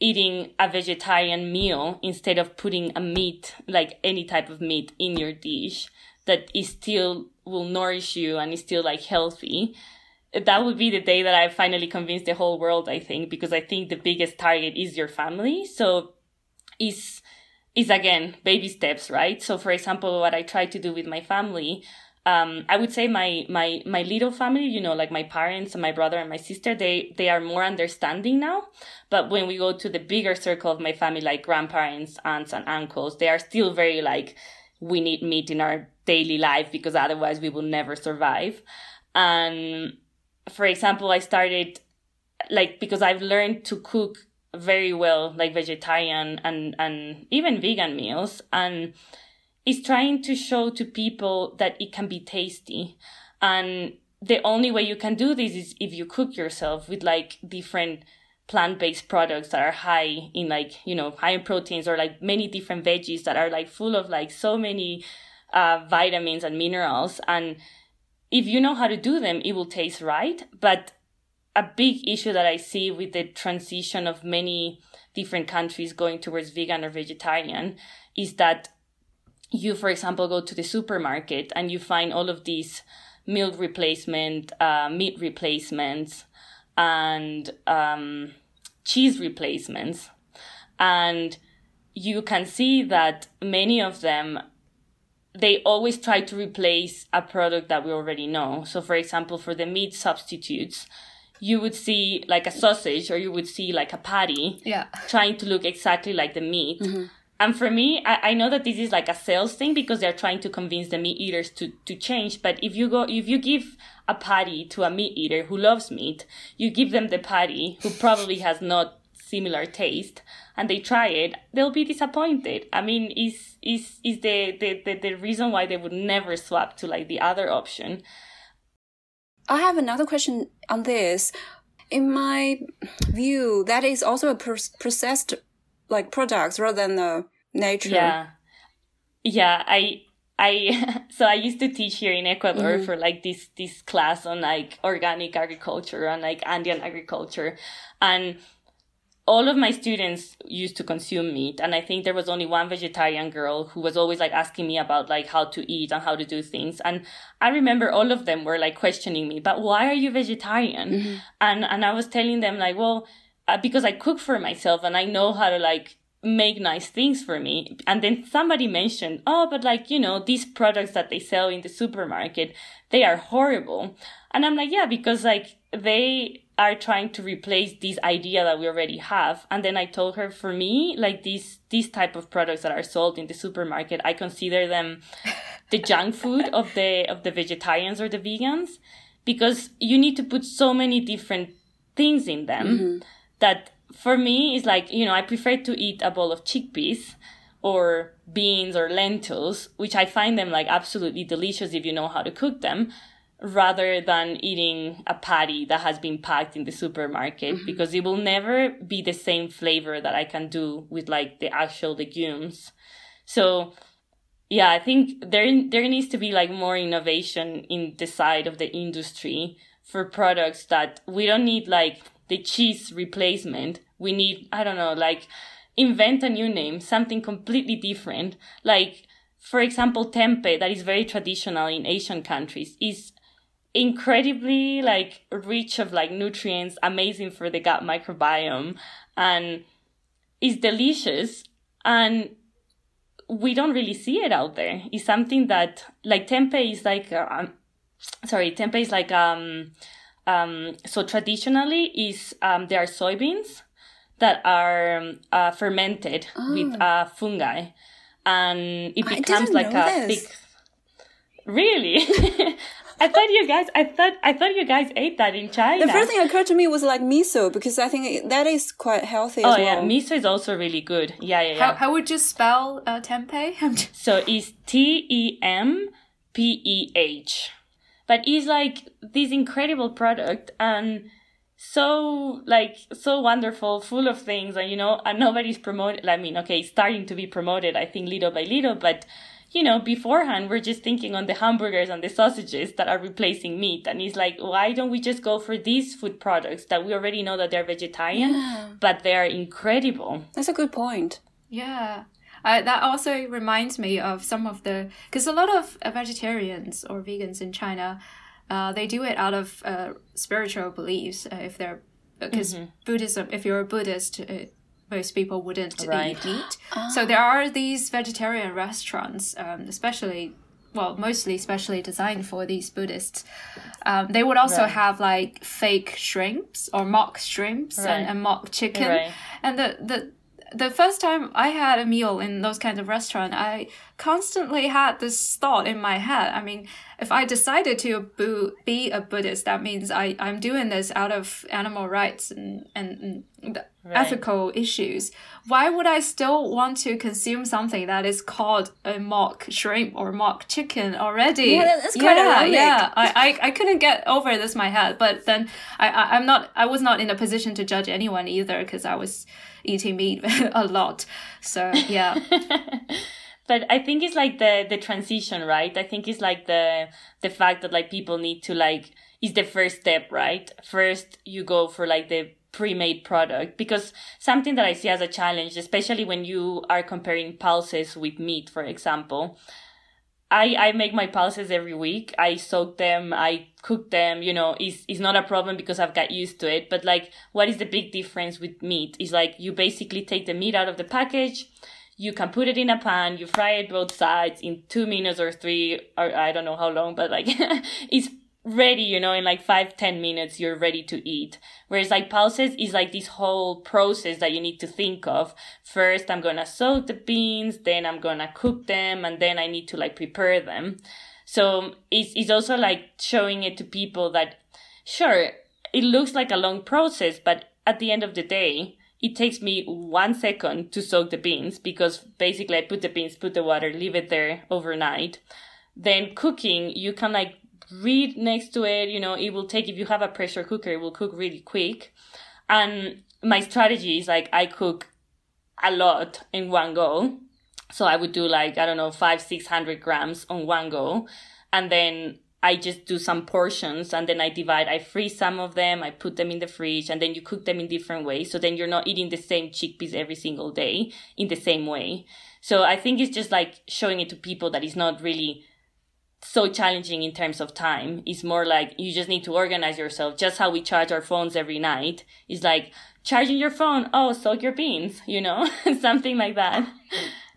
eating a vegetarian meal instead of putting a meat, like any type of meat in your dish, that is still will nourish you and is still like healthy. That would be the day that I finally convince the whole world, I think, because I think the biggest target is your family. So is is again baby steps, right? So for example, what I try to do with my family, um, I would say my my my little family, you know, like my parents and my brother and my sister, they they are more understanding now. But when we go to the bigger circle of my family, like grandparents, aunts, and uncles, they are still very like, we need meat in our daily life because otherwise we will never survive. And for example, I started like because I've learned to cook very well, like vegetarian and and even vegan meals and is trying to show to people that it can be tasty. And the only way you can do this is if you cook yourself with like different plant-based products that are high in like, you know, high in proteins or like many different veggies that are like full of like so many uh, vitamins and minerals. And if you know how to do them, it will taste right. But a big issue that I see with the transition of many different countries going towards vegan or vegetarian is that you, for example, go to the supermarket and you find all of these milk replacement, uh, meat replacements, and um, cheese replacements. And you can see that many of them, they always try to replace a product that we already know. So, for example, for the meat substitutes, you would see like a sausage or you would see like a patty yeah. trying to look exactly like the meat. Mm-hmm and for me, I, I know that this is like a sales thing because they're trying to convince the meat eaters to, to change. But if you go, if you give a patty to a meat eater who loves meat, you give them the patty who probably has not similar taste and they try it, they'll be disappointed. I mean, is is is the, the, the, the reason why they would never swap to like the other option. I have another question on this. In my view, that is also a processed like products rather than the nature. Yeah. Yeah, I I so I used to teach here in Ecuador mm-hmm. for like this this class on like organic agriculture and like Andean agriculture and all of my students used to consume meat and i think there was only one vegetarian girl who was always like asking me about like how to eat and how to do things and i remember all of them were like questioning me but why are you vegetarian mm-hmm. and and i was telling them like well uh, because I cook for myself and I know how to like make nice things for me. And then somebody mentioned, oh, but like, you know, these products that they sell in the supermarket, they are horrible. And I'm like, yeah, because like they are trying to replace this idea that we already have. And then I told her, for me, like these, these type of products that are sold in the supermarket, I consider them the junk food of the, of the vegetarians or the vegans because you need to put so many different things in them. Mm-hmm that for me is like, you know, I prefer to eat a bowl of chickpeas or beans or lentils, which I find them like absolutely delicious if you know how to cook them, rather than eating a patty that has been packed in the supermarket mm-hmm. because it will never be the same flavor that I can do with like the actual legumes. So yeah, I think there there needs to be like more innovation in the side of the industry for products that we don't need like the cheese replacement. We need, I don't know, like invent a new name, something completely different. Like, for example, tempeh, that is very traditional in Asian countries, is incredibly like rich of like nutrients, amazing for the gut microbiome, and is delicious. And we don't really see it out there. It's something that like tempeh is like, uh, um, sorry, tempeh is like um um so traditionally is um there are soybeans that are um, uh, fermented oh. with uh, fungi, and it becomes like a this. thick. Really? I thought you guys, I thought, I thought you guys ate that in China. The first thing that occurred to me was like miso because I think that is quite healthy. Oh well. yeah, miso is also really good. Yeah, yeah, yeah. How, how would you spell uh, tempeh? so it's T E M P E H, but it's like this incredible product and so like so wonderful, full of things, and you know, and nobody's promoted. I mean, okay, starting to be promoted. I think little by little, but you know, beforehand, we're just thinking on the hamburgers and the sausages that are replacing meat. And it's like, why don't we just go for these food products that we already know that they're vegetarian, yeah. but they are incredible? That's a good point. Yeah. Uh, that also reminds me of some of the, because a lot of uh, vegetarians or vegans in China, uh, they do it out of uh, spiritual beliefs. Uh, if they're, because mm-hmm. Buddhism, if you're a Buddhist, uh, most people wouldn't right. eat meat. Oh. So there are these vegetarian restaurants, um, especially well, mostly specially designed for these Buddhists. Um, they would also right. have like fake shrimps or mock shrimps right. and, and, mock chicken. Right. And the, the the first time I had a meal in those kinds of restaurant, I constantly had this thought in my head. I mean, if I decided to be a Buddhist, that means I, I'm doing this out of animal rights and, and, and right. ethical issues. Why would I still want to consume something that is called a mock shrimp or mock chicken already? Yeah, that's quite yeah, ironic. Yeah, I, I, I couldn't get over this in my head. But then I, I, I'm not, I was not in a position to judge anyone either because I was eating meat a lot. So yeah. but I think it's like the the transition, right? I think it's like the the fact that like people need to like is the first step, right? First you go for like the pre-made product because something that I see as a challenge, especially when you are comparing pulses with meat, for example, I, I make my pulses every week. I soak them, I cook them, you know, it's, it's not a problem because I've got used to it. But like, what is the big difference with meat? Is like, you basically take the meat out of the package, you can put it in a pan, you fry it both sides in two minutes or three, or I don't know how long, but like, it's ready, you know, in like five, ten minutes, you're ready to eat. Whereas like pulses is like this whole process that you need to think of. First, I'm gonna soak the beans, then I'm gonna cook them, and then I need to like prepare them. So it's, it's also like showing it to people that, sure, it looks like a long process, but at the end of the day, it takes me one second to soak the beans because basically I put the beans, put the water, leave it there overnight. Then cooking, you can like read next to it. You know, it will take, if you have a pressure cooker, it will cook really quick. And my strategy is like I cook a lot in one go. So I would do like, I don't know, five, 600 grams on one go. And then I just do some portions and then I divide, I freeze some of them, I put them in the fridge and then you cook them in different ways. So then you're not eating the same chickpeas every single day in the same way. So I think it's just like showing it to people that it's not really so challenging in terms of time. It's more like you just need to organize yourself. Just how we charge our phones every night It's like charging your phone. Oh, soak your beans, you know, something like that.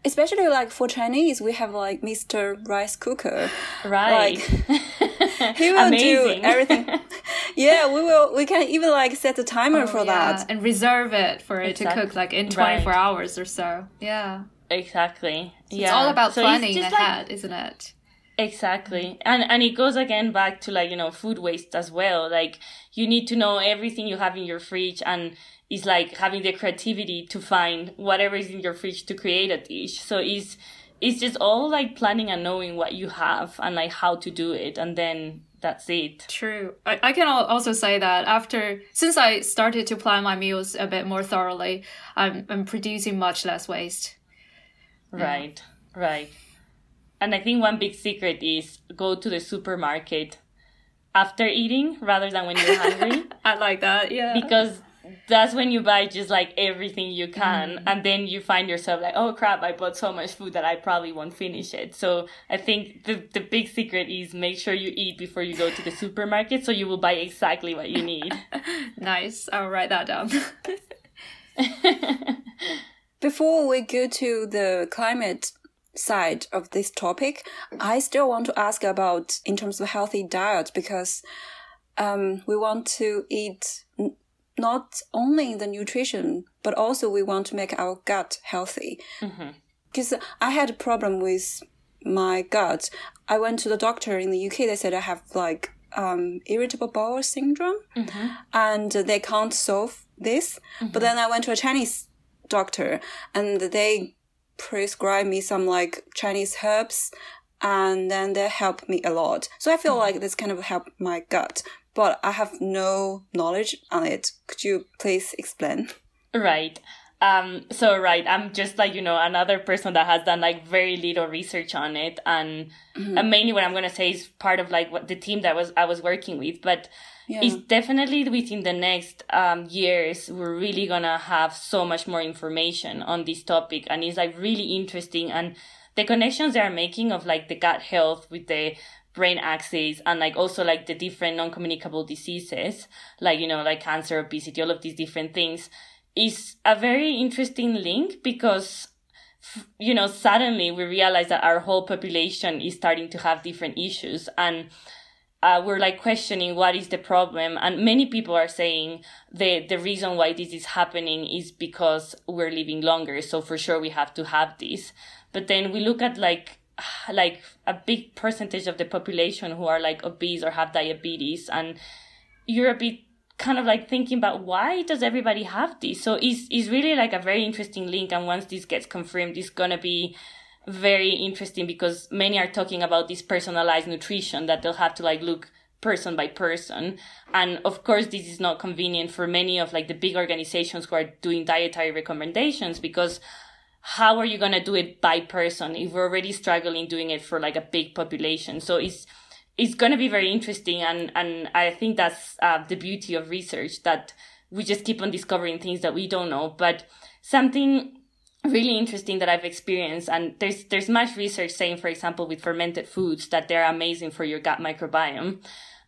Especially like for Chinese, we have like Mr. Rice Cooker. Right. Like, he will do everything. yeah, we will. We can even like set a timer oh, for yeah. that and reserve it for it exactly. to cook like in twenty four right. hours or so. Yeah. Exactly. So yeah. It's all about so planning ahead, like, isn't it? Exactly. And and it goes again back to like, you know, food waste as well. Like you need to know everything you have in your fridge and it's like having the creativity to find whatever is in your fridge to create a dish. So it's it's just all like planning and knowing what you have and like how to do it and then that's it. True. I, I can also say that after since I started to plan my meals a bit more thoroughly, I'm I'm producing much less waste. Right. Yeah. Right. And I think one big secret is go to the supermarket after eating rather than when you're hungry. I like that, yeah. Because that's when you buy just like everything you can mm. and then you find yourself like oh crap i bought so much food that i probably won't finish it so i think the, the big secret is make sure you eat before you go to the supermarket so you will buy exactly what you need nice i'll write that down before we go to the climate side of this topic i still want to ask about in terms of healthy diet because um, we want to eat not only the nutrition, but also we want to make our gut healthy. Because mm-hmm. I had a problem with my gut. I went to the doctor in the UK. They said I have like um, irritable bowel syndrome, mm-hmm. and they can't solve this. Mm-hmm. But then I went to a Chinese doctor, and they prescribed me some like Chinese herbs, and then they helped me a lot. So I feel mm-hmm. like this kind of helped my gut but I have no knowledge on it. Could you please explain? Right. Um, so right, I'm just like, you know, another person that has done like very little research on it. And, mm-hmm. and mainly what I'm going to say is part of like what the team that was, I was working with, but yeah. it's definitely within the next, um, years, we're really to have so much more information on this topic. And it's like really interesting. And the connections they are making of like the gut health with the brain axis and like also like the different non-communicable diseases like you know like cancer obesity all of these different things is a very interesting link because you know suddenly we realize that our whole population is starting to have different issues and uh, we're like questioning what is the problem and many people are saying the the reason why this is happening is because we're living longer so for sure we have to have this. But then we look at like like a big percentage of the population who are like obese or have diabetes and you're a bit kind of like thinking about why does everybody have this? So it's, it's really like a very interesting link and once this gets confirmed it's to be very interesting because many are talking about this personalized nutrition that they'll have to like look person by person. And of course this is not convenient for many of like the big organizations who are doing dietary recommendations because how are you going to do it by person if we're already struggling doing it for like a big population? So it's it's going to be very interesting and and i think that's uh, the beauty of research that we just keep on discovering things that we don't know. But something really interesting that i've experienced and there's there's much research saying for example with fermented foods that they're amazing for your gut microbiome.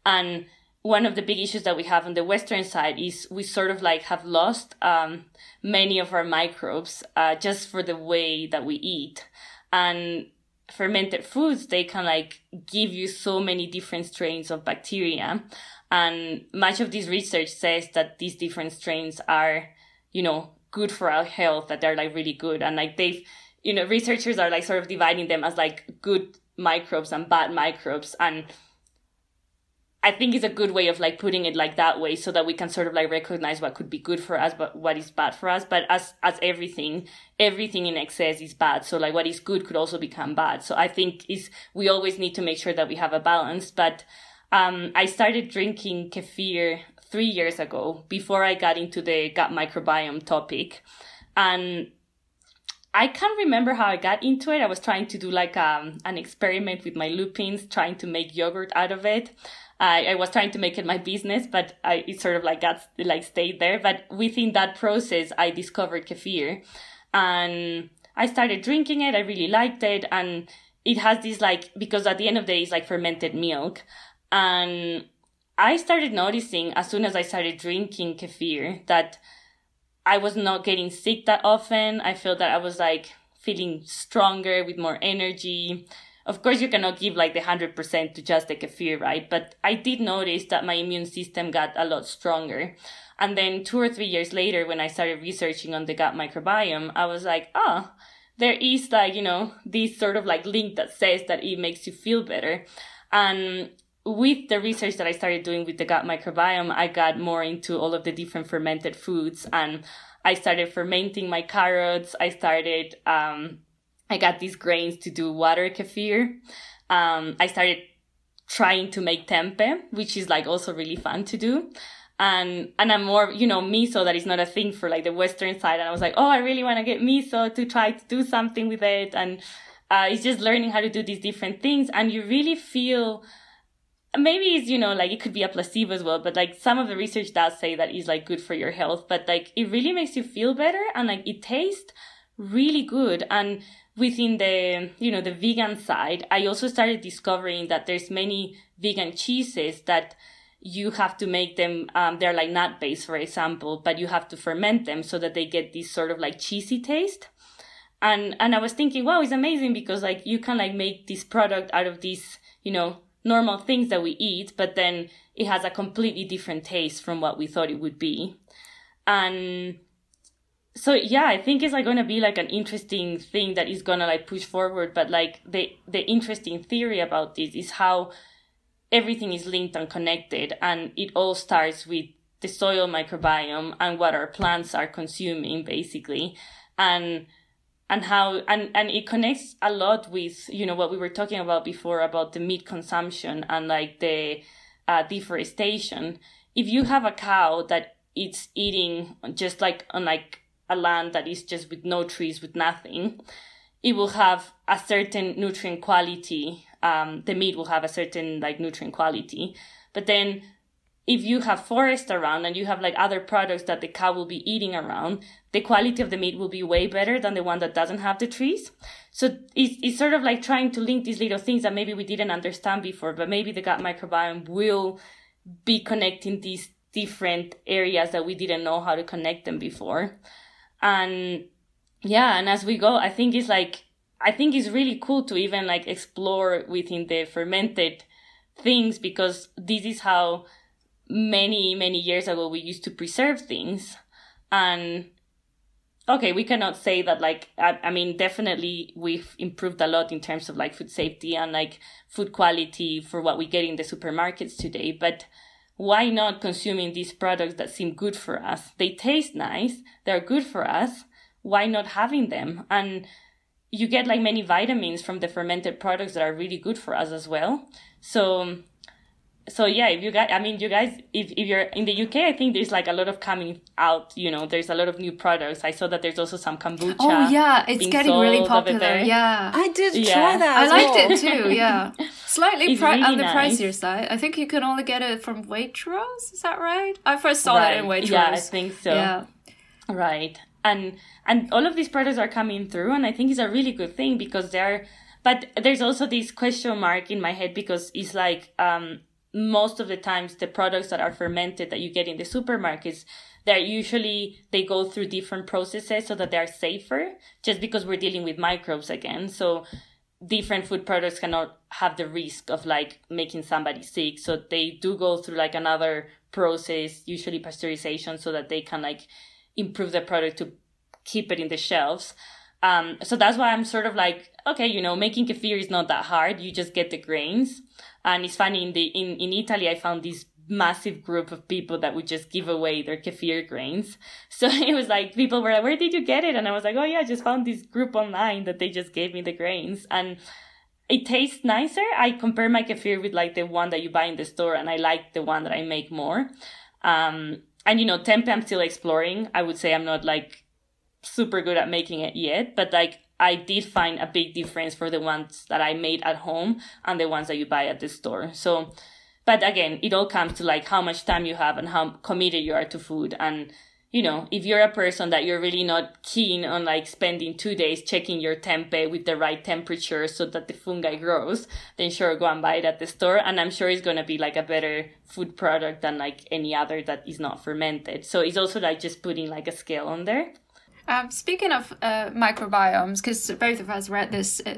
And one of the big issues that we have on the western side is we sort of like have lost um, many of our microbes uh, just for the way that we eat. And fermented foods they can like give you so many different strains of bacteria. And much of this research says that these different strains are you know good for our health that they're like really good and like they've you know researchers are like sort of dividing them as like good microbes and bad microbes and I think it's a good way of like putting it like that way so that we can sort of like recognize what could be good for us, but what is bad for us. But as, as everything, everything in excess is bad. So like what is good could also become bad. So I think is, we always need to make sure that we have a balance. But, um, I started drinking kefir three years ago before I got into the gut microbiome topic. And I can't remember how I got into it. I was trying to do like um, an experiment with my lupins, trying to make yogurt out of it. I, I was trying to make it my business, but I it sort of like got like stayed there. But within that process, I discovered kefir, and I started drinking it. I really liked it, and it has this like because at the end of the day, it's like fermented milk, and I started noticing as soon as I started drinking kefir that I was not getting sick that often. I felt that I was like feeling stronger with more energy of course, you cannot give like the 100% to just the kefir, right? But I did notice that my immune system got a lot stronger. And then two or three years later, when I started researching on the gut microbiome, I was like, oh, there is like, you know, this sort of like link that says that it makes you feel better. And with the research that I started doing with the gut microbiome, I got more into all of the different fermented foods and I started fermenting my carrots. I started, um, I got these grains to do water kefir. Um, I started trying to make tempeh, which is like also really fun to do. And, and I'm more, you know, miso that is not a thing for like the Western side. And I was like, oh, I really want to get miso to try to do something with it. And, uh, it's just learning how to do these different things. And you really feel maybe it's you know like it could be a placebo as well but like some of the research does say that it's like good for your health but like it really makes you feel better and like it tastes really good. And within the you know the vegan side i also started discovering that there's many vegan cheeses that you have to make them um, they're like nut based for example but you have to ferment them so that they get this sort of like cheesy taste. And and i was thinking wow it's amazing because like you can like make this product out of this you know normal things that we eat but then it has a completely different taste from what we thought it would be. And so yeah i think it's like to be like an interesting thing that is to like push forward but like the the interesting theory about this is how everything is linked and connected and it all starts with the soil microbiome and what our plants are consuming basically. And and how and and it connects a lot with you know what we were talking about before about the meat consumption and like the uh, deforestation. If you have a cow that it's eating just like on like a land that is just with no trees with nothing it will have a certain nutrient quality um, the meat will have a certain like nutrient quality. But then if you have forest around and you have like other products that the cow will be eating around, the quality of the meat will be way better than the one that doesn't have the trees. So it's, it's sort of like trying to link these little things that maybe we didn't understand before, but maybe the gut microbiome will be connecting these different areas that we didn't know how to connect them before. And yeah, and as we go, I think it's like, I think it's really cool to even like explore within the fermented things because this is how many many years ago we used to preserve things. And okay we cannot say that like I, I, mean definitely we've improved a lot in terms of like food safety and like food quality for what we get in the supermarkets today but why not consuming these products that seem good for us? They taste nice. They're good for us. Why not having them? And you get like many vitamins from the fermented products that are really good for us as well. So so yeah, if you guys, I mean, you guys, if, if you're in the UK, I think there's like a lot of coming out, you know, there's a lot of new products. I saw that there's also some kombucha. Oh yeah, it's getting really popular. Yeah. I did yeah. try that. I liked well. it too. Yeah. Slightly pri- really on the nice. pricier side. I think you can only get it from Waitrose. Is that right? I first saw right. it in Waitrose. Yeah, I think so. Yeah. Right. And and all of these products are coming through and I think it's a really good thing because they're but there's also this question mark in my head because it's like um most of the times the products that are fermented that you get in the supermarkets they're usually they go through different processes so that they're safer just because we're dealing with microbes again. So different food products cannot have the risk of like making somebody sick. So they do go through like another process usually pasteurization so that they can like improve the product to keep it in the shelves um, so that's why i'm sort of like okay you know making kefir is not that hard you just get the grains and it's funny in the in, in Italy, I found this massive group of people that would just give away their kefir grains. So it was like people were like, "Where did you get it?" And I was like, "Oh yeah, I just found this group online that they just gave me the grains." And it tastes nicer. I compare my kefir with like the one that you buy in the store, and I like the one that I make more. Um, and you know, tempeh, I'm still exploring. I would say I'm not like super good at making it yet, but like I did find a big difference for the ones that I made at home and the ones that you buy at the store. So, but again, it all comes to like how much time you have and how committed you are to food. And, you know, if you're a person that you're really not keen on like spending two days checking your tempeh with the right temperature so that the fungi grows, then sure, go and buy it at the store. And I'm sure it's going to be like a better food product than like any other that is not fermented. So it's also like just putting like a scale on there. Um, speaking of uh, microbiomes, because both of us read this uh,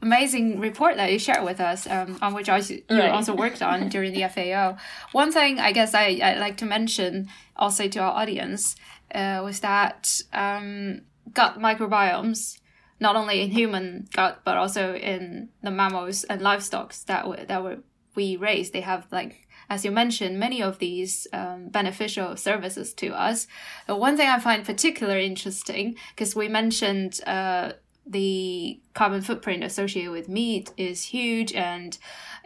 amazing report that you shared with us, um, on which also, you right. also worked on during the FAO. One thing I guess I, I like to mention also to our audience uh, was that um, gut microbiomes, not only in human gut but also in the mammals and livestock that that we raise, they have like as you mentioned, many of these um, beneficial services to us. Uh, one thing I find particularly interesting, because we mentioned uh, the carbon footprint associated with meat is huge and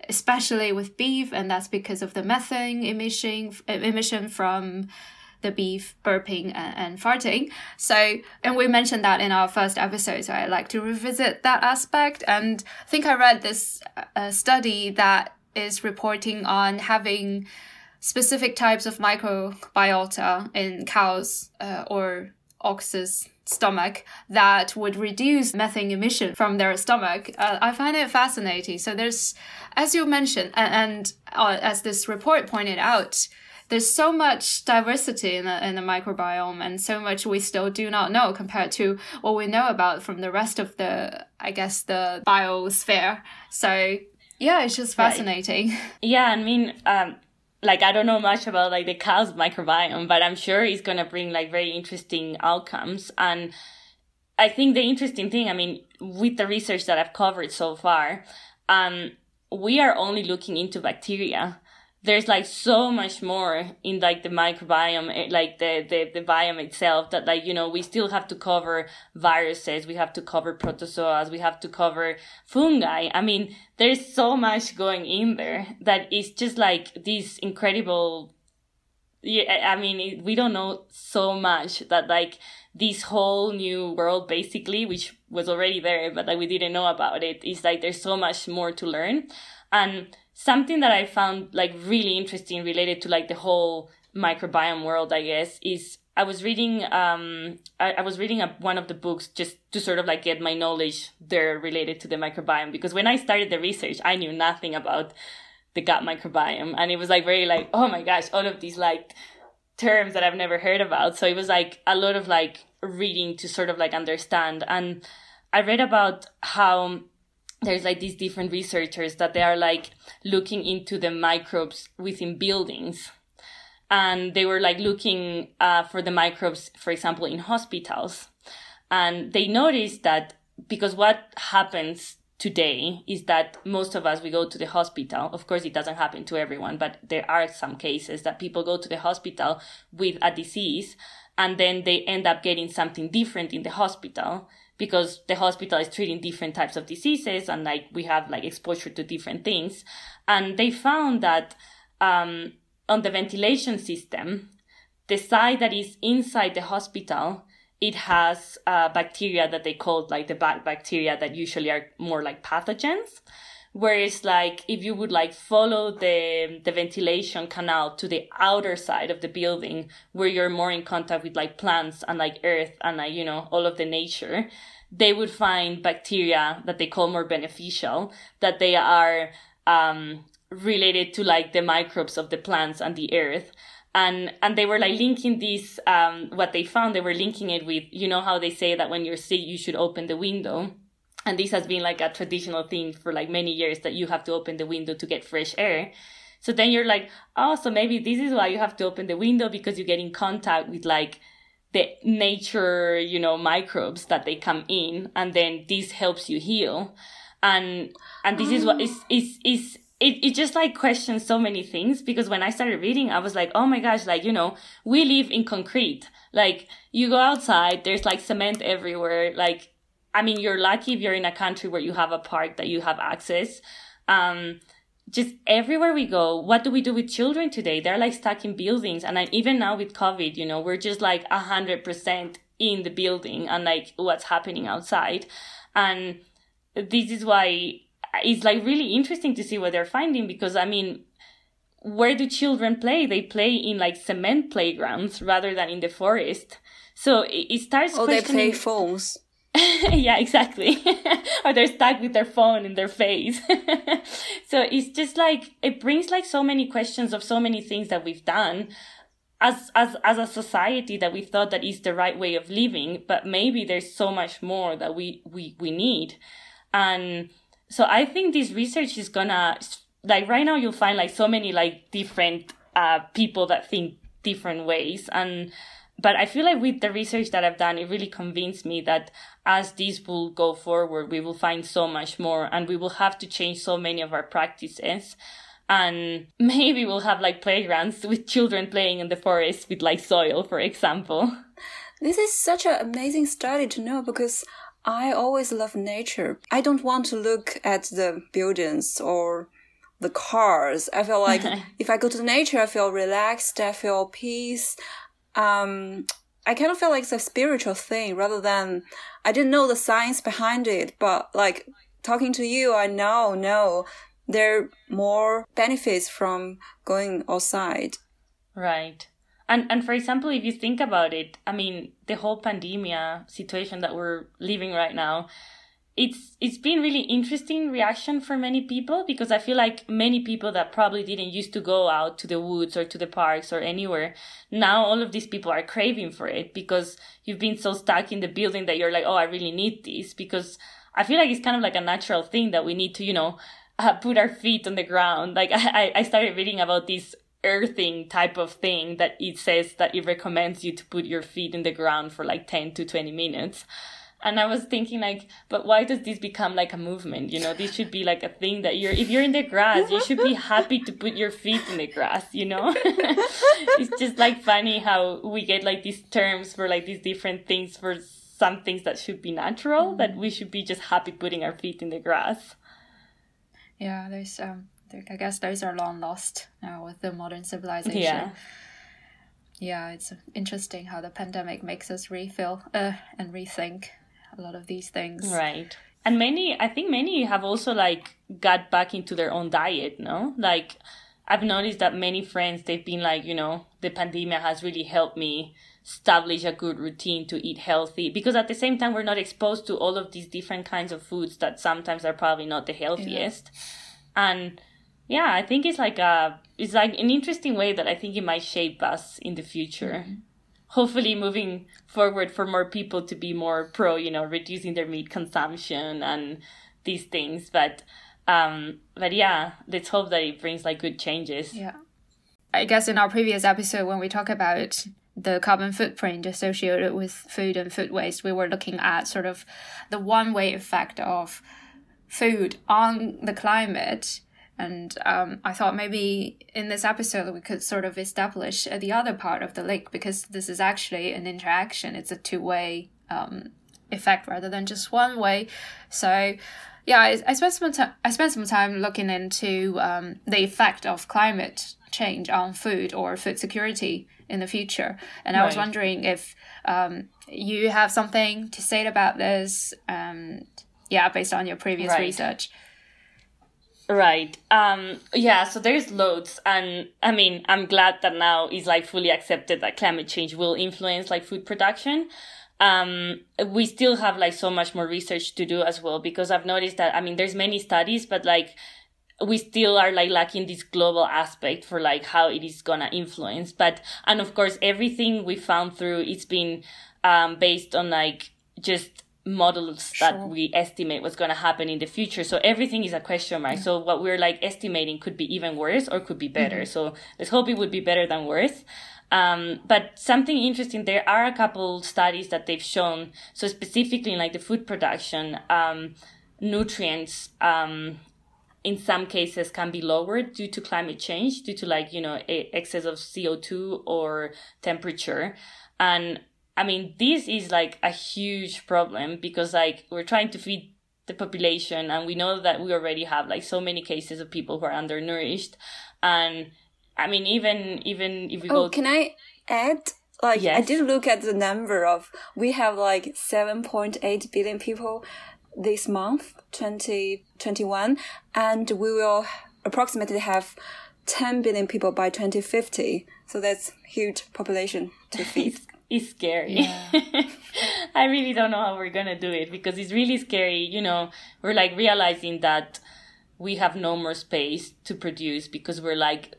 especially with beef and that's because of the methane emission emission from the beef burping and, and, farting so and we mentioned that in our first episode so i'd like to revisit that aspect and i think i read this uh, study that is reporting on having specific types of microbiota in cows uh, or oxes stomach that would reduce methane emission from their stomach. Uh, I find it fascinating. So there's, as you mentioned, and, and uh, as this report pointed out, there's so much diversity in the, in the microbiome and so much we still do not know compared to what we know about from the rest of the, I guess, the biosphere. So yeah, it's just fascinating. Right. Yeah, I mean, um, like I don't know much about like the cow's microbiome, but I'm sure it's gonna bring like very interesting outcomes. And I think the interesting thing, I mean, with the research that I've covered so far, um, we are only looking into bacteria there's like so much more in like the microbiome eh, like the, the the biome itself that like you know we still have to cover viruses we have to cover protozoas we have to cover fungi. I mean there's so much going in there that it's just like this incredible yeah i mean we don't know so much that like this whole new world basically which was already there but like we didn't know about it. Is like there's so much more to learn. And something that I found like really interesting related to like the whole microbiome world, I guess, is I was reading um I, I was reading a, one of the books just to sort of like get my knowledge there related to the microbiome because when I started the research I knew nothing about the gut microbiome. And it was like very like oh my gosh all of these like terms that I've never heard about. So it was like a lot of like reading to sort of like understand. And I read about how there's like these different researchers that they are like looking into the microbes within buildings. And they were like looking uh, for the microbes for example in hospitals. And they noticed that because what happens today is that most of us we go to the hospital. Of course it doesn't happen to everyone but there are some cases that people go to the hospital with a disease and then they end up getting something different in the hospital because the hospital is treating different types of diseases and like we have like exposure to different things. And they found that um, on the ventilation system, the side that is inside the hospital, it has uh, bacteria that they call like the bad bacteria that usually are more like pathogens. Whereas like if you would like follow the the ventilation canal to the outer side of the building where you're more in contact with like plants and like earth and like, you know, all of the nature, they would find bacteria that they call more beneficial, that they are um, related to like the microbes of the plants and the earth. And and they were like linking these um, what they found they were linking it with you know how they say that when you're sick you should open the window and this has been like a traditional thing for like many years that you have to open the window to get fresh air so then you're like oh so maybe this is why you have to open the window because you get in contact with like the nature you know microbes that they come in and then this helps you heal and and this is what is is is it, it just like questions so many things because when I started reading, I was like, oh my gosh, like, you know, we live in concrete. Like, you go outside, there's like cement everywhere. Like, I mean, you're lucky if you're in a country where you have a park that you have access. Um, just everywhere we go, what do we do with children today? They're like stuck in buildings. And I, even now with COVID, you know, we're just like a hundred percent in the building and like what's happening outside. And this is why it's like really interesting to see what they're finding because I mean, where do children play? They play in like cement playgrounds rather than in the forest. So it, starts. Oh, they play phones. yeah, exactly. or they're stuck with their phone in their face. so it's just like it brings like so many questions of so many things that we've done as as as a society that we thought that is the right way of living, but maybe there's so much more that we we we need. And so I think this research is gonna like right now you'll find like so many like different uh people that think different ways and but I feel like with the research that I've done, it really convinced me that as this will go forward, we will find so much more and we will have to change so many of our practices. And maybe we'll have like playgrounds with children playing in the forest with like soil, for example. This is such an amazing study to know because I always love nature. I don't want to look at the buildings or the cars. I feel like if I go to nature, I feel relaxed, I feel peace um, I kind of feel like it's a spiritual thing rather than I didn't know the science behind it, but like talking to you, I now know, no, there are more benefits from going outside. Right. And and for example, if you think about it, I mean, the whole pandemia situation that we're living right now, it's it's been really interesting reaction for many people because I feel like many people that probably didn't used to go out to the woods or to the parks or anywhere, now all of these people are craving for it because you've been so stuck in the building that you're like, oh, I really need this because I feel like it's kind of like a natural thing that we need to, you know, uh, put our feet on the ground. Like I, I started reading about this earthing type of thing that it says that it recommends you to put your feet in the ground for like 10 to 20 minutes and i was thinking like but why does this become like a movement? You know this should be like a thing that you're if you're in the grass you should be happy to put your feet in the grass you know? It's just like funny how we get like these terms for like these different things for some things that should be natural mm. that we should be just happy putting our feet in the grass. Yeah there's um i guess those are long lost now with the modern civilization. Yeah. Yeah, it's interesting how the pandemic makes us refill uh, and rethink a lot of these things. Right. And many, I think many have also like got back into their own diet, no? Like, I've noticed that many friends, they've been like, you know, the pandemic has really helped me establish a good routine to eat healthy because at the same time, we're not exposed to all of these different kinds of foods that sometimes are probably not the healthiest. Yeah. And yeah, I think it's like a, it's like an interesting way that I think it might shape us in the future. Mm-hmm hopefully moving forward for more people to be more pro, you know, reducing their meat consumption and these things. But um but yeah, let's hope that it brings like good changes. Yeah. I guess in our previous episode when we talk about the carbon footprint associated with food and food waste, we were looking at sort of the one way effect of food on the climate and um, I thought maybe in this episode we could sort of establish uh, the other part of the link because this is actually an interaction. It's a two way um, effect rather than just one way. So, yeah, I, I spent some time. I spent some time looking into um, the effect of climate change on food or food security in the future, and right. I was wondering if um, you have something to say about this. Um, yeah, based on your previous right. research. Right. Um yeah, so there's loads and I mean, I'm glad that now is like fully accepted that climate change will influence like food production. Um we still have like so much more research to do as well because I've noticed that I mean, there's many studies but like we still are like lacking this global aspect for like how it is gonna influence. But and of course everything we found through it's been um based on like just models sure. that we estimate what's going to happen in the future. So everything is a question mark. Yeah. So what we're like estimating could be even worse or could be better. Mm-hmm. So let's hope it would be better than worse. Um, but something interesting, there are a couple studies that they've shown. So specifically in like the food production, um, nutrients, um, in some cases can be lowered due to climate change, due to like, you know, excess of CO2 or temperature. And I mean, this is like a huge problem because like we're trying to feed the population and we know that we already have like so many cases of people who are undernourished. And I mean, even, even if we oh, go. can I add? Like, yes. I did look at the number of, we have like 7.8 billion people this month, 2021, and we will approximately have 10 billion people by 2050. So that's huge population to feed is scary. Yeah. I really don't know how we're gonna do it because it's really scary. You know, we're like realizing that we have no more space to produce because we're like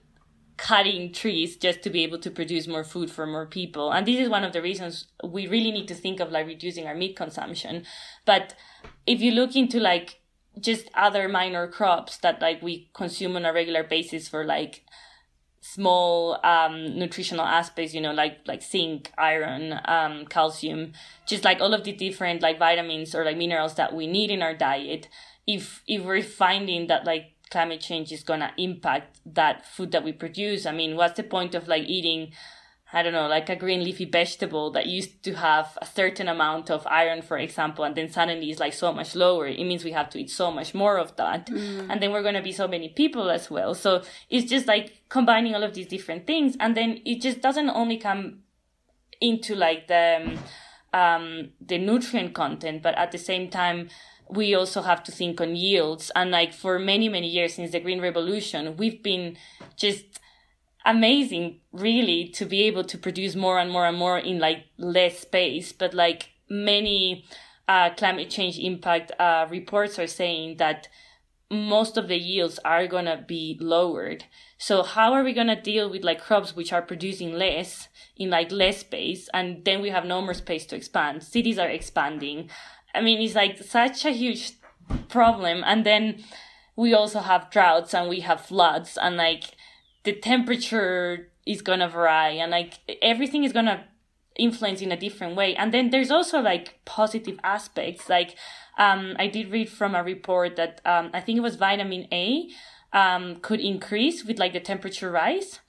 cutting trees just to be able to produce more food for more people. And this is one of the reasons we really need to think of like reducing our meat consumption. But if you look into like just other minor crops that like we consume on a regular basis for like small um, nutritional aspects, you know, like like zinc, iron, um, calcium, just like all of the different like vitamins or like minerals that we need in our diet. If if we're finding that like climate change is gonna impact that food that we produce, I mean, what's the point of like eating I don't know, like a green leafy vegetable that used to have a certain amount of iron, for example, and then suddenly is like so much lower. It means we have to eat so much more of that. Mm. And then we're going to be so many people as well. So it's just like combining all of these different things. And then it just doesn't only come into like the, um, the nutrient content, but at the same time, we also have to think on yields. And like for many, many years since the Green Revolution, we've been just amazing, really, to be able to produce more and more and more in like less space. But like many uh, climate change impact uh, reports are saying that most of the yields are going to be lowered. So how are we going to deal with like crops which are producing less in like less space and then we have no more space to expand. Cities are expanding. I mean, it's like such a huge problem. And then we also have droughts and we have floods and like the temperature is going to vary and like everything is going to influence in a different way. And then there's also like positive aspects. Like, um, I did read from a report that, um, I think it was vitamin A, um, could increase with like the temperature rise.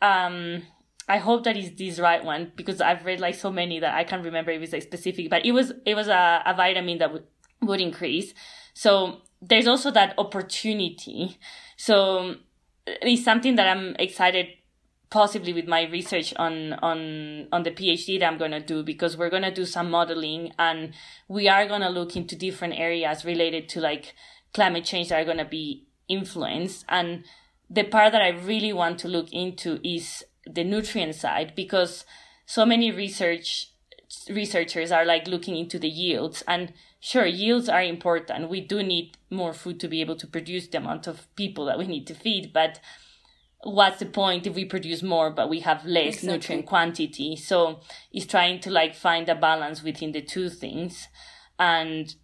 Um, I hope that is this right one because I've read like so many that I can't remember if it's like specific, but it was it was a, a vitamin that would would increase. So there's also that opportunity. So it's something that I'm excited possibly with my research on on on the PhD that I'm going to do because we're going to do some modeling and we are going to look into different areas related to like climate change that are going to be influenced. And the part that I really want to look into is the nutrient side because so many research researchers are like looking into the yields and sure yields are important we do need more food to be able to produce the amount of people that we need to feed but what's the point if we produce more but we have less exactly. nutrient quantity so it's trying to like find a balance within the two things and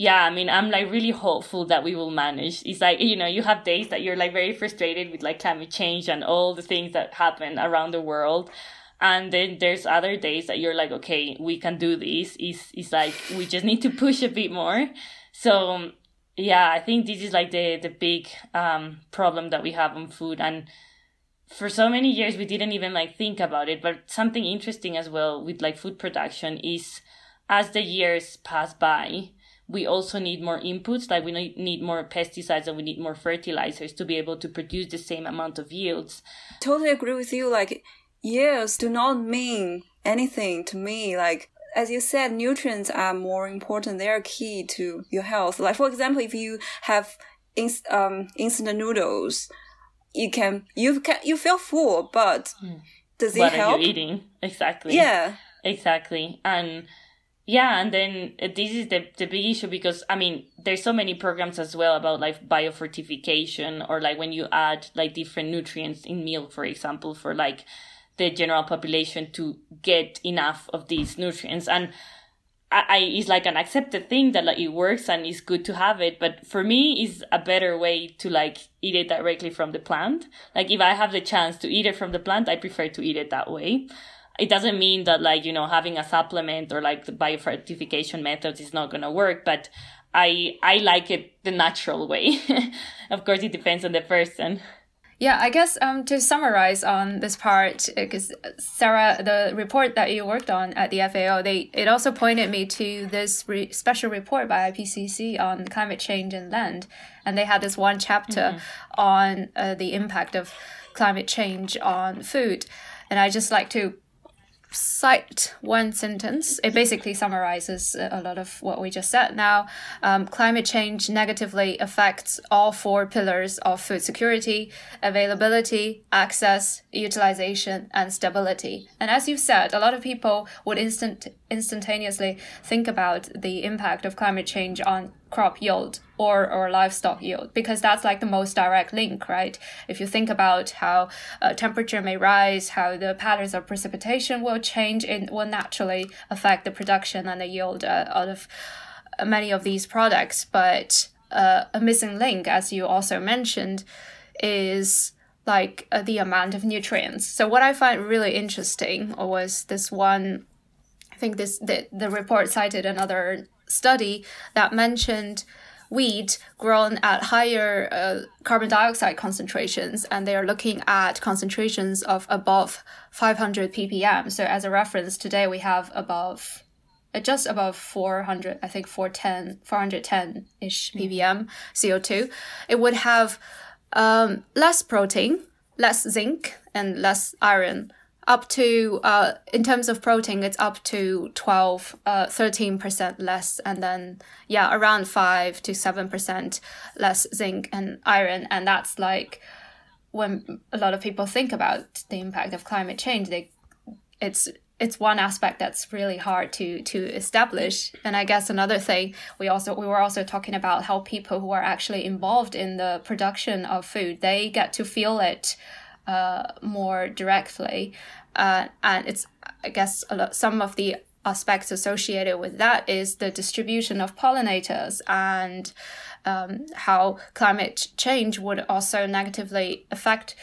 yeah, I mean, I'm like really hopeful that we will manage. It's like, you know, you have days that you're like very frustrated with like climate change and all the things that happen around the world. And then there's other days that you're like, okay, we can do this. It's, it's like, we just need to push a bit more. So yeah, I think this is like the, the big, um, problem that we have on food. And for so many years, we didn't even like think about it. But something interesting as well with like food production is as the years pass by, we also need more inputs like we need more pesticides and we need more fertilizers to be able to produce the same amount of yields totally agree with you like yields do not mean anything to me. Like as you said nutrients are more important. They are key to your health. Like for example if you have inst- um, instant noodles you can you can you feel full but mm. does it what help are you eating? Exactly. Yeah. Exactly. And yeah and then uh, this is the, the big issue because i mean there's so many programs as well about like biofortification or like when you add like different nutrients in milk for example for like the general population to get enough of these nutrients. And I, I it's like an accepted thing that like it works and it's good to have it. But for me is a better way to like eat it directly from the plant. Like if i have the chance to eat it from the plant i prefer to eat it that way. It doesn't mean that like you know having a supplement or like the biofortification methods is not going to work but i i like it the natural way. Of course it depends on the person yeah, I guess um, to summarize on this part, because Sarah, the report that you worked on at the FAO, they it also pointed me to this re special report by IPCC on climate change and land, and they had this one chapter mm -hmm. on uh, the impact of climate change on food, and I just like to cite one sentence. It basically summarizes a lot of what we just said. Now, um, climate change negatively affects all four pillars of food security, availability, access, utilization, and stability. And as you've said, a lot of people would instant instantaneously think about the impact of climate change on crop yield or, or livestock yield because that's like the most direct link, right? If you think about how uh, temperature may rise, how the patterns of precipitation will change, it will naturally affect the production and the yield uh, out of many of these products. But uh, a missing link, as you also mentioned, is like uh, the amount of nutrients. So what I find really interesting was this one. I think this the, the report cited another study that mentioned wheat grown at higher uh, carbon dioxide concentrations, and they are looking at concentrations of above 500 ppm. So, as a reference, today we have above uh, just above 400 i think 410 410 ish ppm co2 it would have um, less protein less zinc and less iron up to uh, in terms of protein, it's up to 12, uh, 13% less, and then yeah, around five to seven percent less zinc and iron, and that's like when a lot of people think about the impact of climate change, they it's it's one aspect that's really hard to to establish. And i guess another thing we also we were also talking about how people who are actually involved in the production of food they get to feel it uh, more directly uh, and it's i guess a lot, some of the aspects associated with that is the distribution of pollinators and um, how climate change would also negatively affect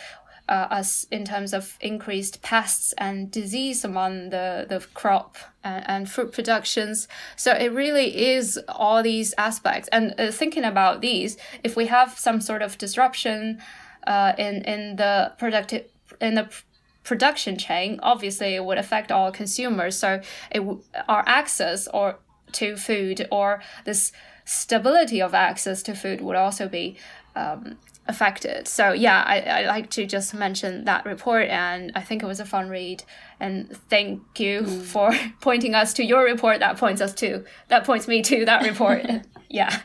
uh, us in terms of increased pests and disease among the, the crop and, and fruit productions. So it really is all these aspects. And uh, thinking about these, if we have some sort of disruption uh, in, in the productive in the production chain, obviously it would affect all consumers. So it our access or to food or this stability of access to food would also be um, affected. So yeah, I, I like to just mention that report, and I think it was a fun read. And thank you mm. for pointing us to your report. That points us to that points me to that report. yeah.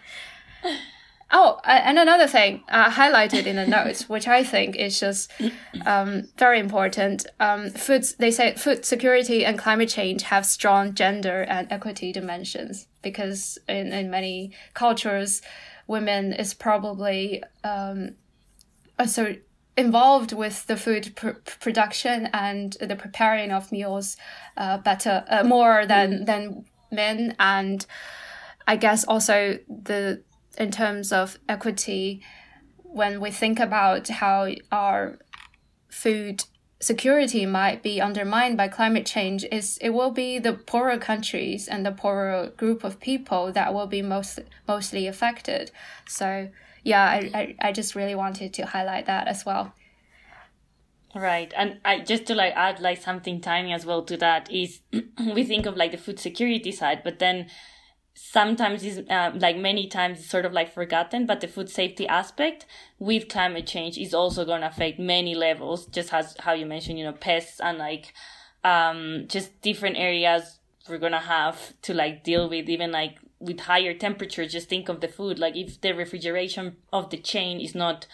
Oh, and another thing uh, highlighted in the notes, which I think is just um, very important. Um, foods, they say food security and climate change have strong gender and equity dimensions because in, in many cultures, women is probably um, so involved with the food pr- production and the preparing of meals uh, better uh, more than mm. than men and i guess also the in terms of equity when we think about how our food security might be undermined by climate change is it will be the poorer countries and the poorer group of people that will be most mostly affected. So yeah I, I, I just really wanted to highlight that as well. Right and i just to like add like something tiny as well to that is we think of like the food security side but then sometimes is uh, like many times it's sort of like forgotten but the food safety aspect with climate change is also going to affect many levels just as how you mentioned you know pests and like um just different areas we're going to have to like deal with even like with higher temperatures just think of the food. Like if the refrigeration of the chain is not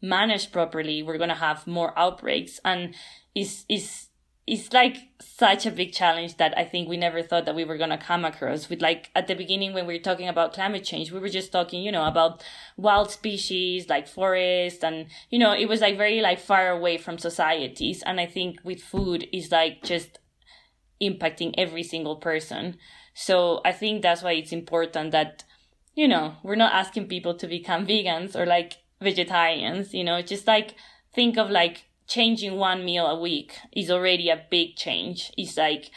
managed properly we're going to have more outbreaks and is is it's like such a big challenge that I think we never thought that we were going to come across. With like at the beginning when we were talking about climate change we were just talking you know about wild species like forests and you know it was like very like far away from societies. And I think with food is like just impacting every single person. So I think that's why it's important that you know we're not asking people to become vegans or like vegetarians you know. Just like think of like changing one meal a week is already a big change. It's like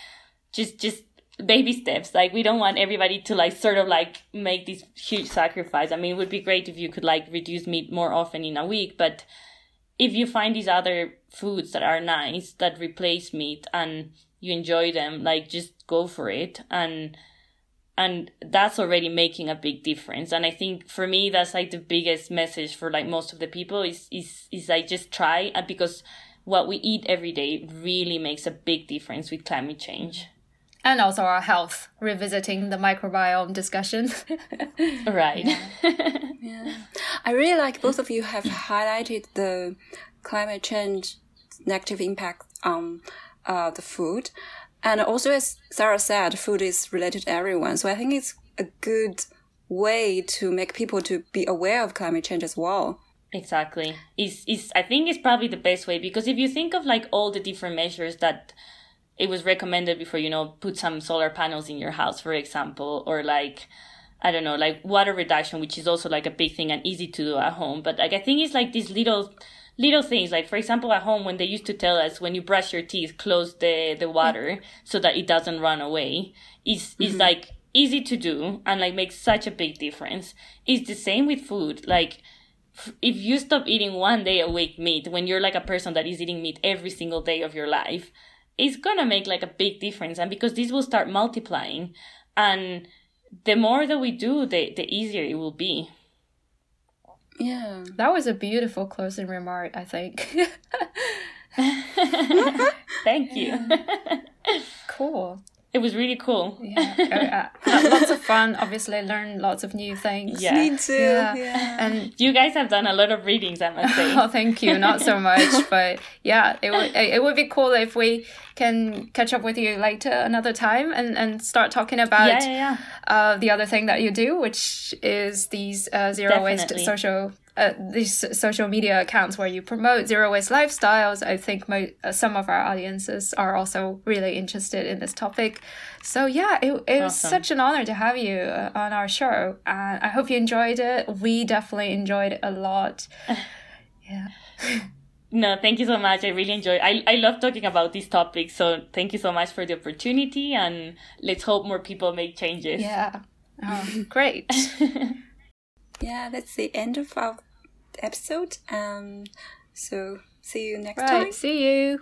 just just baby steps. Like we don't want everybody to like sort of like make this huge sacrifice. I mean, it would be great if you could like reduce meat more often in a week, but if you find these other foods that are nice that replace meat and you enjoy them, like just go for it and and that's already making a big difference. And i think for me that's like the biggest message for like most of the people is is is like just try uh, because what we eat every day really makes a big difference with climate change. And also our health revisiting the microbiome discussion. Right. Yeah. yeah. i really like both of you have highlighted the climate change negative impact on uh, the food and also, as Sarah said, food is related to everyone. So I think it's a good way to make people to be aware of climate change as well. Exactly. Is is I think it's probably the best way because if you think of like all the different measures that it was recommended before, you know, put some solar panels in your house, for example, or like I don't know, like water reduction, which is also like a big thing and easy to do at home. But like I think it's like these little little things like for example at home when they used to tell us when you brush your teeth close the the water so that it doesn't run away is mm-hmm. is like easy to do and like makes such a big difference. It's the same with food. Like if you stop eating one day a week meat when you're like a person that is eating meat every single day of your life it's gonna make like a big difference. And because this will start multiplying and the more that we do the the easier it will be yeah. That was a beautiful closing remark, I think. Thank you. cool. It was really cool. Yeah, uh, lots of fun. Obviously, learn lots of new things. Yeah. Me too. Yeah. Yeah. and You guys have done a lot of readings, I must say. oh, thank you. Not so much, but yeah, it would it would be cool if we can catch up with you later another time and and start talking about yeah, yeah, yeah. uh, the other thing that you do, which is these uh, zero waste social. Uh, these social media accounts where you promote zero waste lifestyles. I think mo- uh, some of our audiences are also really interested in this topic. So yeah, it, it was such an honor to have you uh, on our show, and I hope you enjoyed it. We definitely enjoyed it a lot. Yeah. No, thank you so much. I really enjoy. I I love talking about these topics. So thank you so much for the opportunity, and let's hope more people make changes. Yeah. Oh, great. yeah, that's the end of our episode. Um, so see you next right. time. See you.